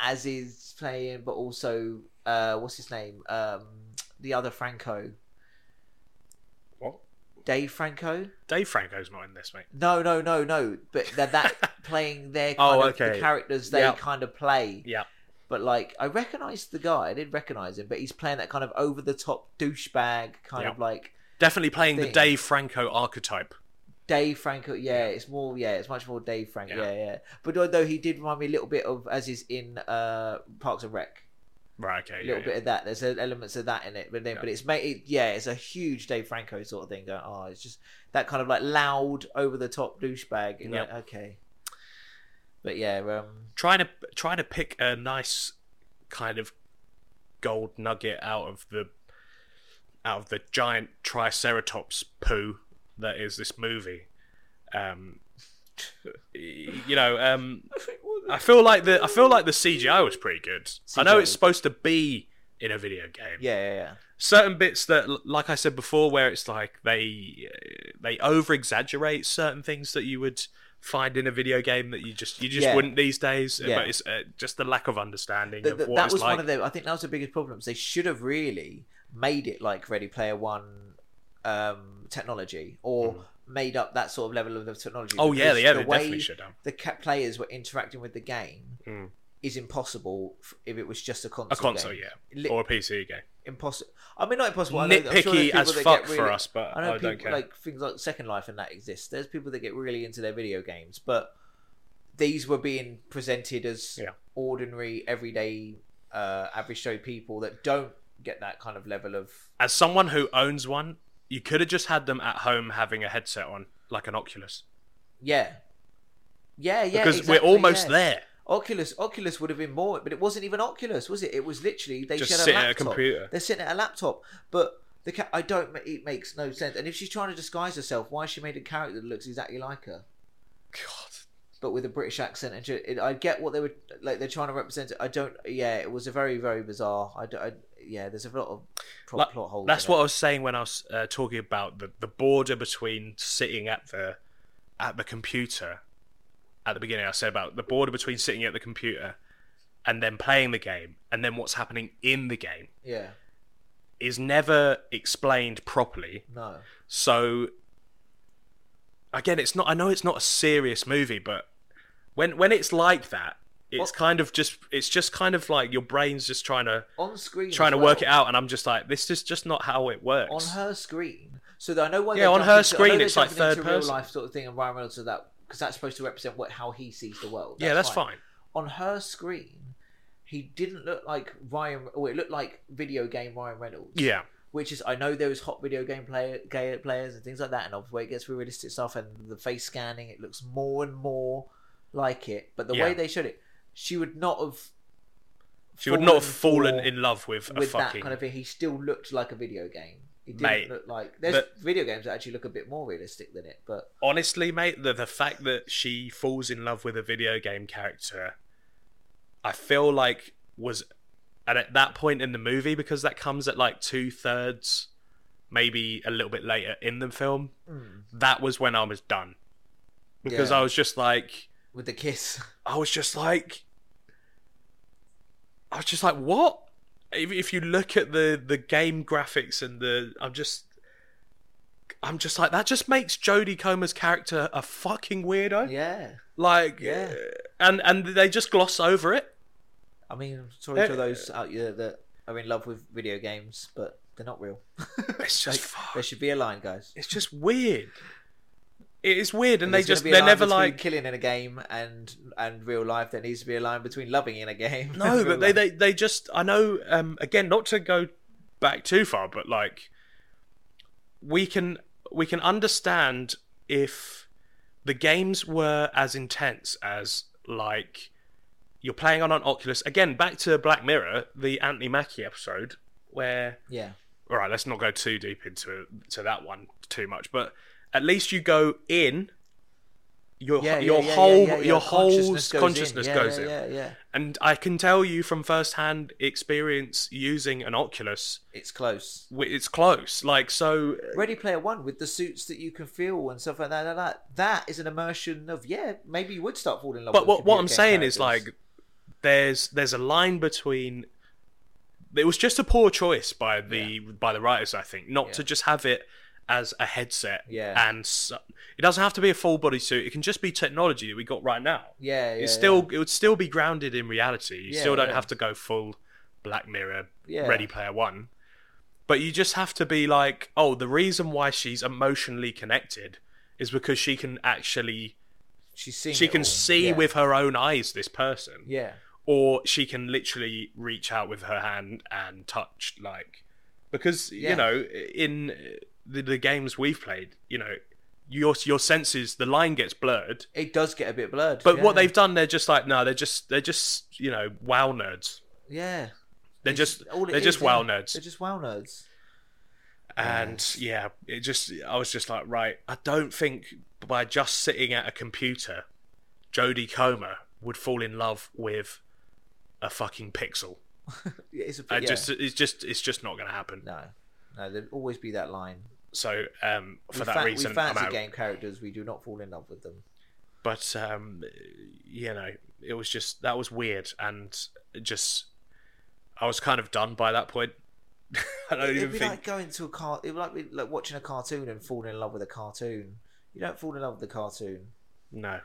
Aziz playing, but also, uh, what's his name? Um, the other Franco, what Dave Franco. Dave Franco's not in this mate. No, no, no, no. But that that playing their Oh, kind of okay. the characters they Yep. kind of play. Yeah, But like, I recognised the guy. I did recognise him, but he's playing that kind of over the top douchebag kind Yeah. of like definitely playing the Dave Franco archetype. Dave Franco. Yeah, it's more. Yeah, it's much more Dave Franco. Yeah. Yeah, yeah. But although he did remind me a little bit of Aziz in uh, Parks and Rec. Right. Okay. A Yeah, little yeah. bit of that. There's uh, elements of that in it, but then, Yeah. but it's made. It, yeah, it's a huge Dave Franco sort of thing. Going, oh, it's just that kind of like loud, over the top douchebag. Yep. Like, okay. But yeah, um, trying to trying to pick a nice kind of gold nugget out of the out of the giant triceratops poo that is this movie. Um, you know, um, I feel like the I feel like the CGI was pretty good. I know it's supposed to be in a video game. yeah, yeah, yeah. Certain bits that, like I said before, where it's like they they over exaggerate certain things that you would find in a video game that you just you just Yeah. wouldn't these days. Yeah. But it's uh, just the lack of understanding Th- of what that was like. one of the. I think that was the biggest problems. They should have really made it like Ready Player One um, technology, or made up that sort of level of technology. Oh yeah, yeah, the they way definitely should have. The cat players were interacting with the game Mm. is impossible f- if it was just a console. A console, game. yeah, Li- or a PC game. impossible. I mean, not impossible. Know, sure Nitpicky people as fuck get for us, but I I, know don't care. like things like Second Life and that exist. There's people that get really into their video games, but these were being presented as Yeah. ordinary, everyday, uh, average Joe people that don't get that kind of level of. As someone who owns one, you could have just had them at home having a headset on, like an Oculus, Yeah, yeah, yeah. because exactly, we're almost yeah. there. Oculus, Oculus would have been more, but it wasn't even Oculus, was it? It was literally they Just sit at a computer. They're sitting at a laptop, but the ca- I don't. It makes no sense. And if she's trying to disguise herself, why has she made a character that looks exactly like her, God, but with a British accent? And it, I get what they were like. They're trying to represent it. I don't. Yeah, it was a very, very bizarre. I, I yeah. There's a lot of pro- Like, plot holes. that's what it. I was saying when I was uh, talking about the, the border between sitting at the at the computer at the beginning. I said about the border between sitting at the computer and then playing the game, and then what's happening in the game Yeah. is never explained properly. No. So again, it's not. I know it's not a serious movie, but when when it's like that, it's What- kind of just. It's just kind of like your brain's just trying to On screen. trying to work it out, and I'm just like, this is just not how it works. on her screen. So I know why. Yeah, on her to- I screen, it's like into third real life sort of thing, and Ryan Reynolds to that because that's supposed to represent what how he sees the world. yeah, that's fine. On her screen, he didn't look like Ryan. Or it looked like video game Ryan Reynolds. Yeah, Which is, I know there was hot video game player, gay players and things like that, and of where it gets realistic stuff and the face scanning, it looks more and more like it. But the Yeah. way they showed it, she would not have. she would not have fallen for- in love with, a with that fucking. kind of thing. He still looked like a video game. He didn't Mate, look like there's but- video games that actually look a bit more realistic than it, but Honestly, mate, the the fact that she falls in love with a video game character, I feel like was, and at that point in the movie, because that comes at like two thirds, maybe a little bit later in the film. Hmm. That was when I was done, because Yeah. I was just like, with the kiss, I was just like, I was just like, what? If, if you look at the the game graphics and the, I'm just, I'm just like that. Just makes Jodie Comer's character a fucking weirdo. yeah. Like, Yeah. uh, and and they just gloss over it. I mean, I'm sorry to Uh, those out there that are in love with video games, but they're not real. It's just Like, fuck. there should be a line, guys. It's just weird. It is weird, and, There's they just be a they're line never like killing in a game and and real life. There needs to be a line between loving in a game. No, but they, life. they they just I know um again not to go back too far, but like we can we can understand if the games were as intense as like you're playing on an Oculus again back to Black Mirror, the Anthony Mackie episode where yeah, all right, let's not go too deep into to that one too much, but at least you go in your yeah, your yeah, whole yeah, your whole consciousness consciousness in. goes, yeah, in. Yeah, yeah, yeah. And I can tell you from first-hand experience using an Oculus, It's close. it's close. Like so, Ready Player One with the suits that you can feel and stuff like that. That, that, that is an immersion of yeah. Maybe you would start falling in love. but what what I'm saying is like there's there's a line between. It was just a poor choice by the by the writers, I think, not to just have it as a headset. Yeah. and so, it doesn't have to be a full body suit. It can just be technology that we got right now. yeah, yeah, it's still it would still be grounded in reality. You Yeah, still don't yeah. have to go full Black Mirror, Yeah. Ready Player One, but you just have to be like, oh, the reason why she's emotionally connected is because she can actually she's seeing she can all. see yeah. with her own eyes this person, yeah, or she can literally reach out with her hand and touch like because Yeah. you know in the, the games we've played, you know. Your your senses, the line gets blurred, it does get a bit blurred. but what they've done, they're just like, no, they're just they're just you know wow nerds. yeah, They're It's- just all they're just wow yeah. nerds. They're just wow nerds. And yeah, it just I was just like, right, I don't think by just sitting at a computer, Jodie Comer would fall in love with a fucking pixel. It's a yeah. just it's just it's just not going to happen. no, no. There'd always be that line. So um, for we that fa- reason, we fancy game characters. We do not fall in love with them. But um, you know, it was just that was weird, and just I was kind of done by that point. I don't It'd be think. like going to a car. It'd be like, be like watching a cartoon and falling in love with a cartoon. You don't fall in love with the cartoon. No,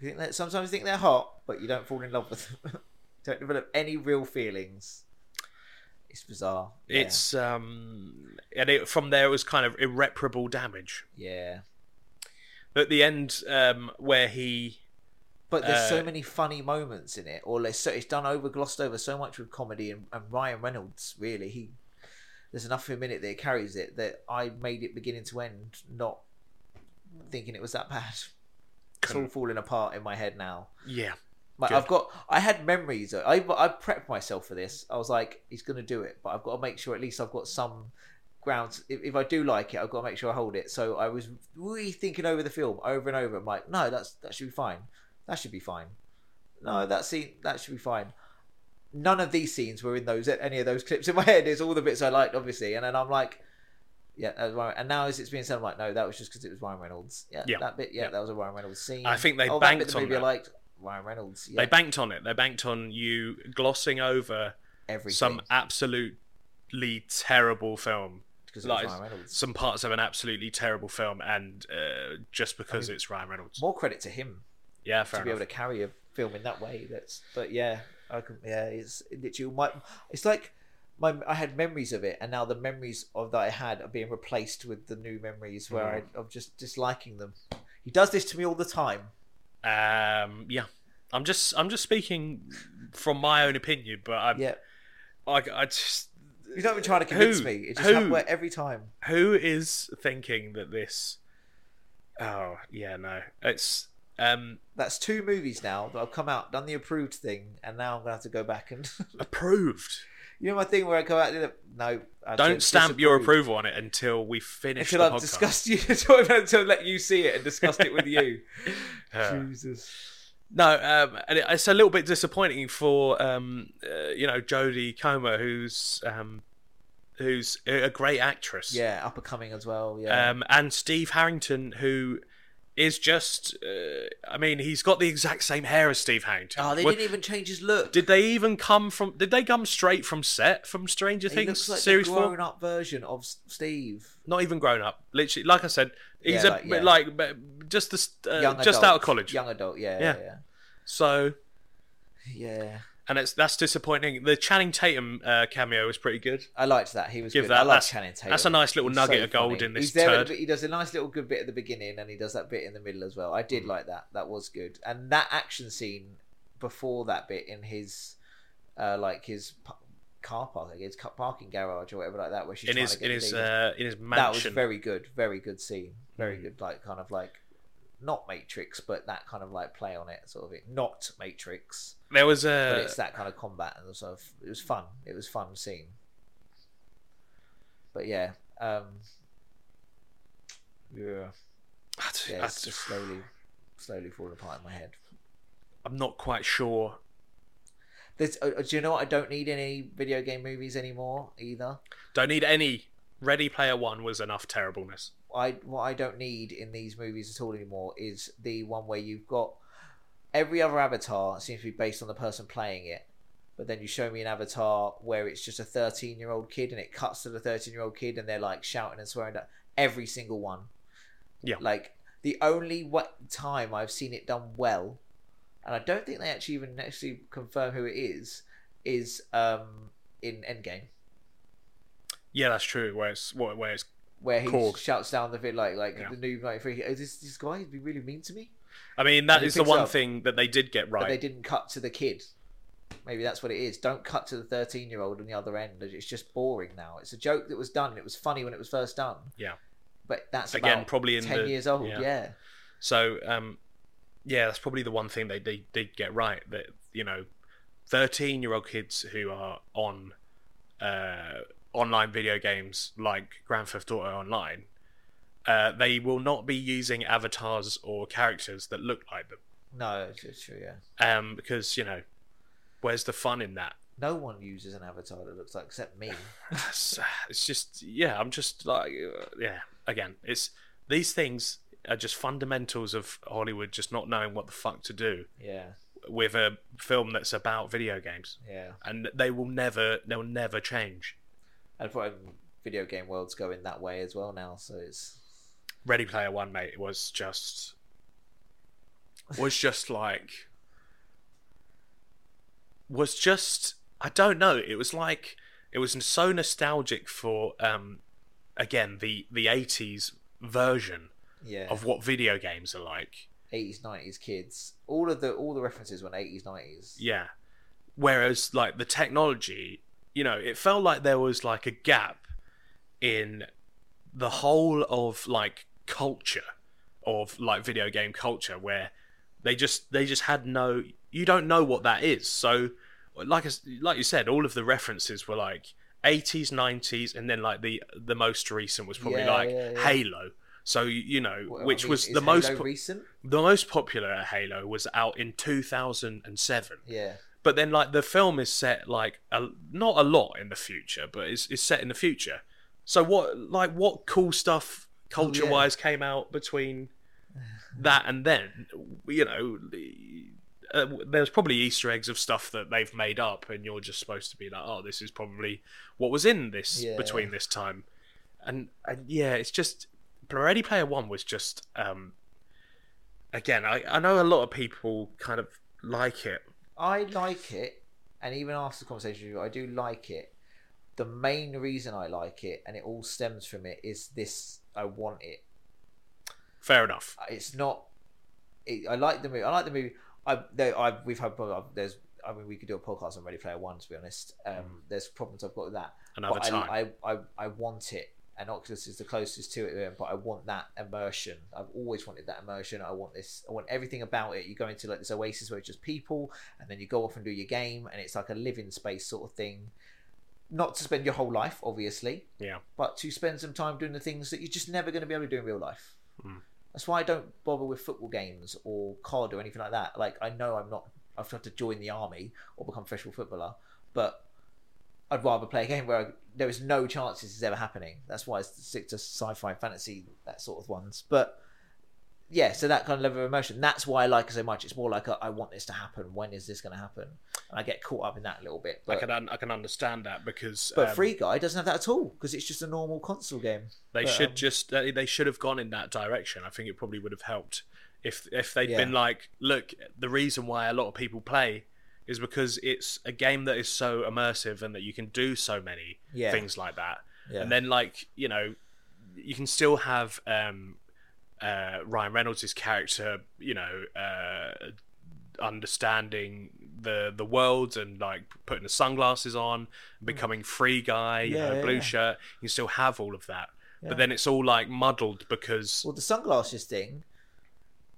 You think that sometimes you think they're hot, but you don't fall in love with them. don't develop any real feelings. It's bizarre. Yeah. It's um, and it, from there it was kind of irreparable damage. yeah. At the end, um, where he But there's so Uh, many funny moments in it, or there's so, it's done over glossed over so much with comedy and, and Ryan Reynolds. Really, he there's enough of him in it that it carries it that I made it beginning to end not thinking it was that bad. It's all falling apart in my head now. yeah Like Good. I've got, I had memories. I I prepped myself for this. I was like, he's going to do it, but I've got to make sure at least I've got some grounds. If, if I do like it, I've got to make sure I hold it. So I was really thinking over the film over and over. I'm like, no, that's that should be fine. That should be fine. No, that scene that should be fine. None of these scenes were in those any of those clips in my head. It's all the bits I liked, obviously, and then I'm like. Yeah, that was Ryan. And now as it's being said, I'm like, no, that was just because it was Ryan Reynolds. Yeah, Yeah. that bit, yeah, Yeah. that was a Ryan Reynolds scene. I think they oh, that bit banked the on movie I that. liked Ryan Reynolds. Yeah, they banked on it. They banked on you glossing over everything. some absolutely terrible film, because like, Ryan Reynolds. some parts of an absolutely terrible film, and uh, just because mean, it's Ryan Reynolds. More credit to him Yeah, to fair be able to carry a film in that way. That's but yeah, I can, yeah, it's literally my. It's like my I had memories of it, and now the memories of that I had are being replaced with the new memories where Mm. I, of just disliking them. He does this to me all the time. Um, yeah, I'm just I'm just speaking from my own opinion, but I'm Yeah, I, I just he's not even trying to convince Who? me. It just Who? happens every time. who is thinking that this? Oh yeah, no, it's um That's two movies now that I've come out, done the approved thing, and now I'm gonna have to go back and. approved. You know my thing where I go out and no, I Don't stamp your approval on it until we finish until the I've podcast. discussed you until, until let you see it and discussed it with you. Uh, Jesus. No, um, and it- it's a little bit disappointing for um, uh, you know Jodie Comer, who's um, who's a great actress. Yeah, up and coming as well. Yeah. Um, and Steve Harrington, who is just, uh, I mean, he's got the exact same hair as Steve Harrington. oh, they didn't even change his look. Did they even come from? Did they come straight from set from Stranger he Things looks like series the four? grown-up version of Steve. Not even grown up. Literally, like I said, he's Yeah, a like, yeah. like just the uh, Young just adult. out of college. Young adult. Yeah. Yeah. Yeah. So Yeah. And it's that's disappointing. The Channing Tatum uh, cameo was pretty good. I liked that. He was Give good. that- I that's- Channing Tatum. that's a nice little He's nugget so of gold funny. in this He's there the- he does a nice little good bit at the beginning, and he does that bit in the middle as well. I Mm. did like that. That was good. And that action scene before that bit in his, uh, like his car park, like his parking garage or whatever like that, where she's in his in his uh, in his that was very good very good scene very Mm. good like kind of like not matrix but that kind of like play on it sort of it not matrix. There was but a it's that kind of combat and sort of it was fun. It was fun scene but yeah um yeah. I d- yeah I it's just slowly slowly falling apart in my head. I'm not quite sure. There's, uh, do you know what? I don't need any video game movies anymore either. Don't need any. Ready Player One was enough terribleness. I what I don't need in these movies at all anymore is the one where you've got every other avatar seems to be based on the person playing it, but then you show me an avatar where it's just a thirteen year old kid and it cuts to the thirteen year old kid and they're like shouting and swearing at every single one. Yeah. Like the only what time I've seen it done well, and I don't think they actually even actually confirm who it is, is um in Endgame. Yeah, that's true. Where it's where it's Where he Korg. shouts down the bit like like Yeah. the new like is this this guy be really mean to me? I mean, that is the one thing that they did get but they didn't cut to the kid. Maybe that's what it is. Don't cut to the thirteen-year-old on the other end. It's just boring now. It's a joke that was done. and It was funny when it was first done. Yeah. But that's Again, probably in ten the years old. yeah. Yeah. So, um, yeah, that's probably the one thing they, they did get right. That you know, thirteen-year-old kids who are on uh, online video games like Grand Theft Auto Online, uh, they will not be using avatars or characters that look like them, No, it's, true. Yeah. um, because you know, where's the fun in that? No one uses an avatar that looks like except me. it's, it's just yeah i'm just like uh, yeah again it's these things are just fundamentals of hollywood just not knowing what the fuck to do Yeah. with a film that's about video games Yeah. and they will never they'll never change And for video game world's going that way as well now. So it's ready player one mate It was just was just like was just i don't know it was like it was so nostalgic for um, again the the eighties version Yeah. of what video games are like. 80s, 90s kids. All of the all the references were 80s, 90s. Yeah. Whereas like the technology, you know, it felt like there was like a gap in the whole of like culture of like video game culture where they just they just had no you don't know what that is. So like I like you said all of the references were like 80s, 90s and then like the the most recent was probably Yeah, like yeah, yeah. Halo. So you know, Well, I which mean, was the most po- recent. the most popular Halo was out in 2007. Yeah. But then, like the film is set like a, not a lot in the future, but it's, it's set in the future. So what, like, what cool stuff culture wise came out between that and then? You know, the- uh, there's probably Easter eggs of stuff that they've made up, and you're just supposed to be like, oh, this is probably what was in this Yeah. between this time. And, and yeah, it's just Ready Player One was just um, again. I, I know a lot of people kind of like it. I like it, and even after the conversation with you, I do like it. The main reason I like it, and it all stems from it, is this: I want it. Fair enough. It's not. It, I like the movie. I like the movie. I, I we've had there's. I mean, we could do a podcast on Ready Player One. To be honest, um, there's problems I've got with that. Another but time. I, I, I, I want it, and Oculus is the closest to it. But I want that immersion. I've always wanted that immersion. I want this. I want everything about it. You go into like this oasis where it's just people, and then you go off and do your game, and it's like a living space sort of thing. Not to spend your whole life, obviously, yeah. but to spend some time doing the things that you're just never going to be able to do in real life. Mm. That's why I don't bother with football games or COD or anything like that. Like I know I'm not. I've had to join the army or become a professional footballer, but I'd rather play a game where I, there is no chance this is ever happening. That's why I stick to sci-fi, and fantasy, that sort of ones. But yeah, so that kind of level of emotion. That's why I like it so much. It's more like a, I want this to happen. When is this going to happen? And I get caught up in that a little bit. I can un- I can understand that because but um, Free Guy doesn't have that at all because it's just a normal console game. they but, should um, just they, they should have gone in that direction. I think it probably would have helped if if they'd Yeah. been like, look, the reason why a lot of people play is because it's a game that is so immersive and that you can do so many Yeah. things like that. Yeah. And then like you know, you can still have um, uh, Ryan Reynolds' character, you know, uh, understanding the the world and like putting the sunglasses on, becoming free guy, you Mm. Yeah, know, yeah, blue yeah. shirt. You still have all of that, but then it's all like muddled because Well, the sunglasses thing,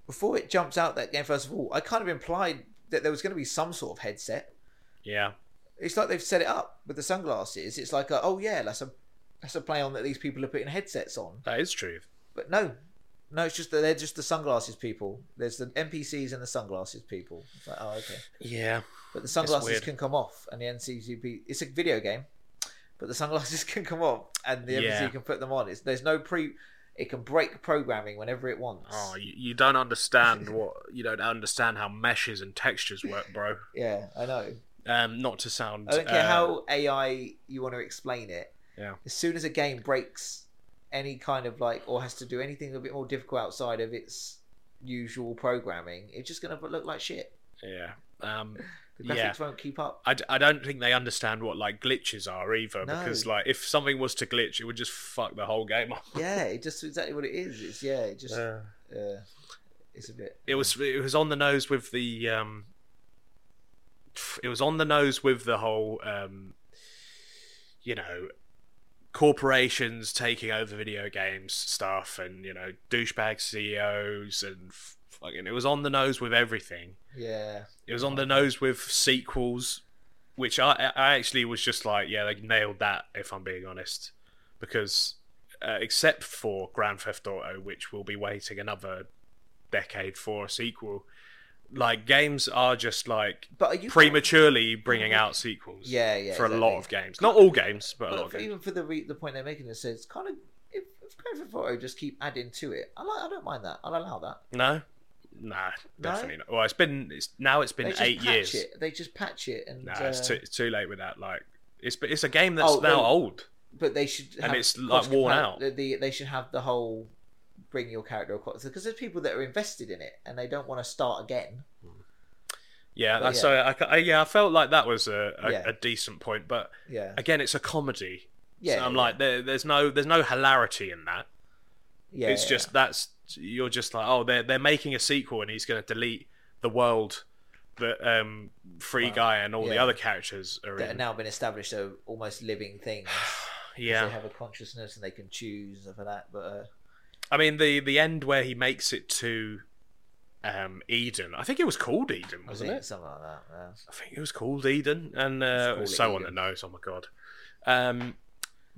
before it jumps out that game, first of all, I kind of implied that there was going to be some sort of headset. yeah, It's like they've set it up with the sunglasses. It's like, a, oh yeah, that's a that's a play on that these people are putting headsets on. that is true. But no, no, it's just that they're just the sunglasses people. There's the NPCs and the sunglasses people. It's like, oh okay, Yeah, but the sunglasses can come off, and the NCCP. It's a video game, but the sunglasses can come off, and the Yeah. NPC can put them on. It's there's no pre. It can break programming whenever it wants. Oh, you, you don't understand what you don't understand how meshes and textures work, bro. Yeah, I know. Um, not to sound. I don't care uh, how AI you want to explain it. Yeah. As soon as a game breaks any kind of like, or has to do anything a bit more difficult outside of its usual programming, it's just going to look like shit. Yeah. Um, The graphics Yeah. won't keep up. I, d- I don't think they understand what like glitches are either No. because like if something was to glitch, it would just fuck the whole game up. Yeah, it just exactly what it is. It's yeah, it just Uh, uh, it's a bit. it was it was on the nose with the um it was on the nose with the whole um you know corporations taking over video games stuff and you know douchebag CEOs and f- fucking it was on the nose with everything. Yeah, it was on the nose with sequels which I I actually was just like yeah they nailed that if I'm being honest. Because uh, except for Grand Theft Auto which will be waiting another decade for a sequel like games are just like but are you prematurely bringing out sequels Yeah, yeah, for a lot of games. Not all games but a lot of games. even for the re- the point they're making, it says kind of if, if Grand Theft Auto just keep adding to it, I like. I don't mind that. I'll allow that. no nah definitely not well it's been it's now it's been eight years It. They just patch it, and nah uh, it's, too, it's too late with that like it's it's a game that's Oh, now no. old but they should. And it's, like, worn out. The, the- they should have the whole bring your character across because there's people that are invested in it and they don't want to start again. Yeah, But yeah. so. I, I- yeah, I felt like that was a, a, Yeah. a decent point, but Yeah, again, it's a comedy. yeah. so I'm yeah. like, there, there's no, there's no hilarity in that. Yeah, it's yeah. just that's you're just like, oh, they're they're making a sequel, and he's going to delete the world that um, Free Guy and all the other characters are that have now been established are almost living things. yeah, they have a consciousness and they can choose for that. But uh, I mean the the end where he makes it to um, Eden. I think it was called Eden, wasn't think it? something like that. Yeah. I think it was called Eden, and uh, call it so on Eden. that knows. Oh my god. Um,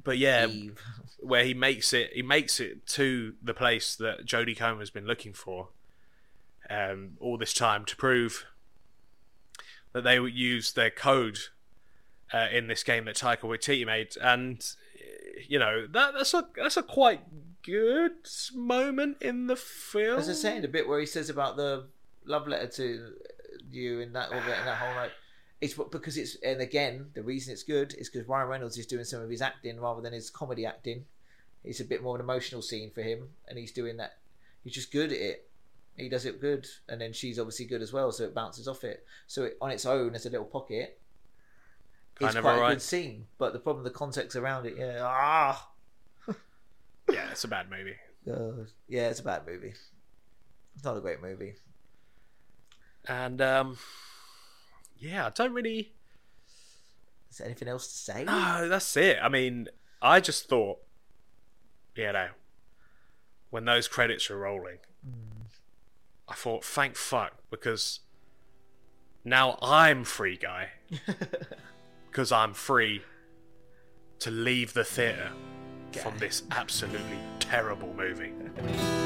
but yeah, Eve. where he makes it, he makes it to the place that Jodie Comer has been looking for um, all this time to prove that they would use their code uh, in this game that Taika Waititi made, and you know that that's a that's a quite good moment in the film. As I say, the bit where he says about the love letter to you and that all that, and that whole like, it's because it's and again the reason it's good is because Ryan Reynolds is doing some of his acting rather than his comedy acting. It's a bit more of an emotional scene for him, and he's doing that. He's just good at it. He does it good, and then she's obviously good as well, so it bounces off it. So it, on its own, as a little pocket, it's Kind of quite a good scene. But the problem, the context around it, yeah, ah, yeah, it's a bad movie. uh, yeah, it's a bad movie. It's not a great movie. And um, yeah, I don't really. Is there anything else to say? No, that's it. I mean, I just thought, you know, when those credits were rolling, I thought, thank fuck, because now I'm free guy, because I'm free to leave the theatre from this absolutely terrible movie.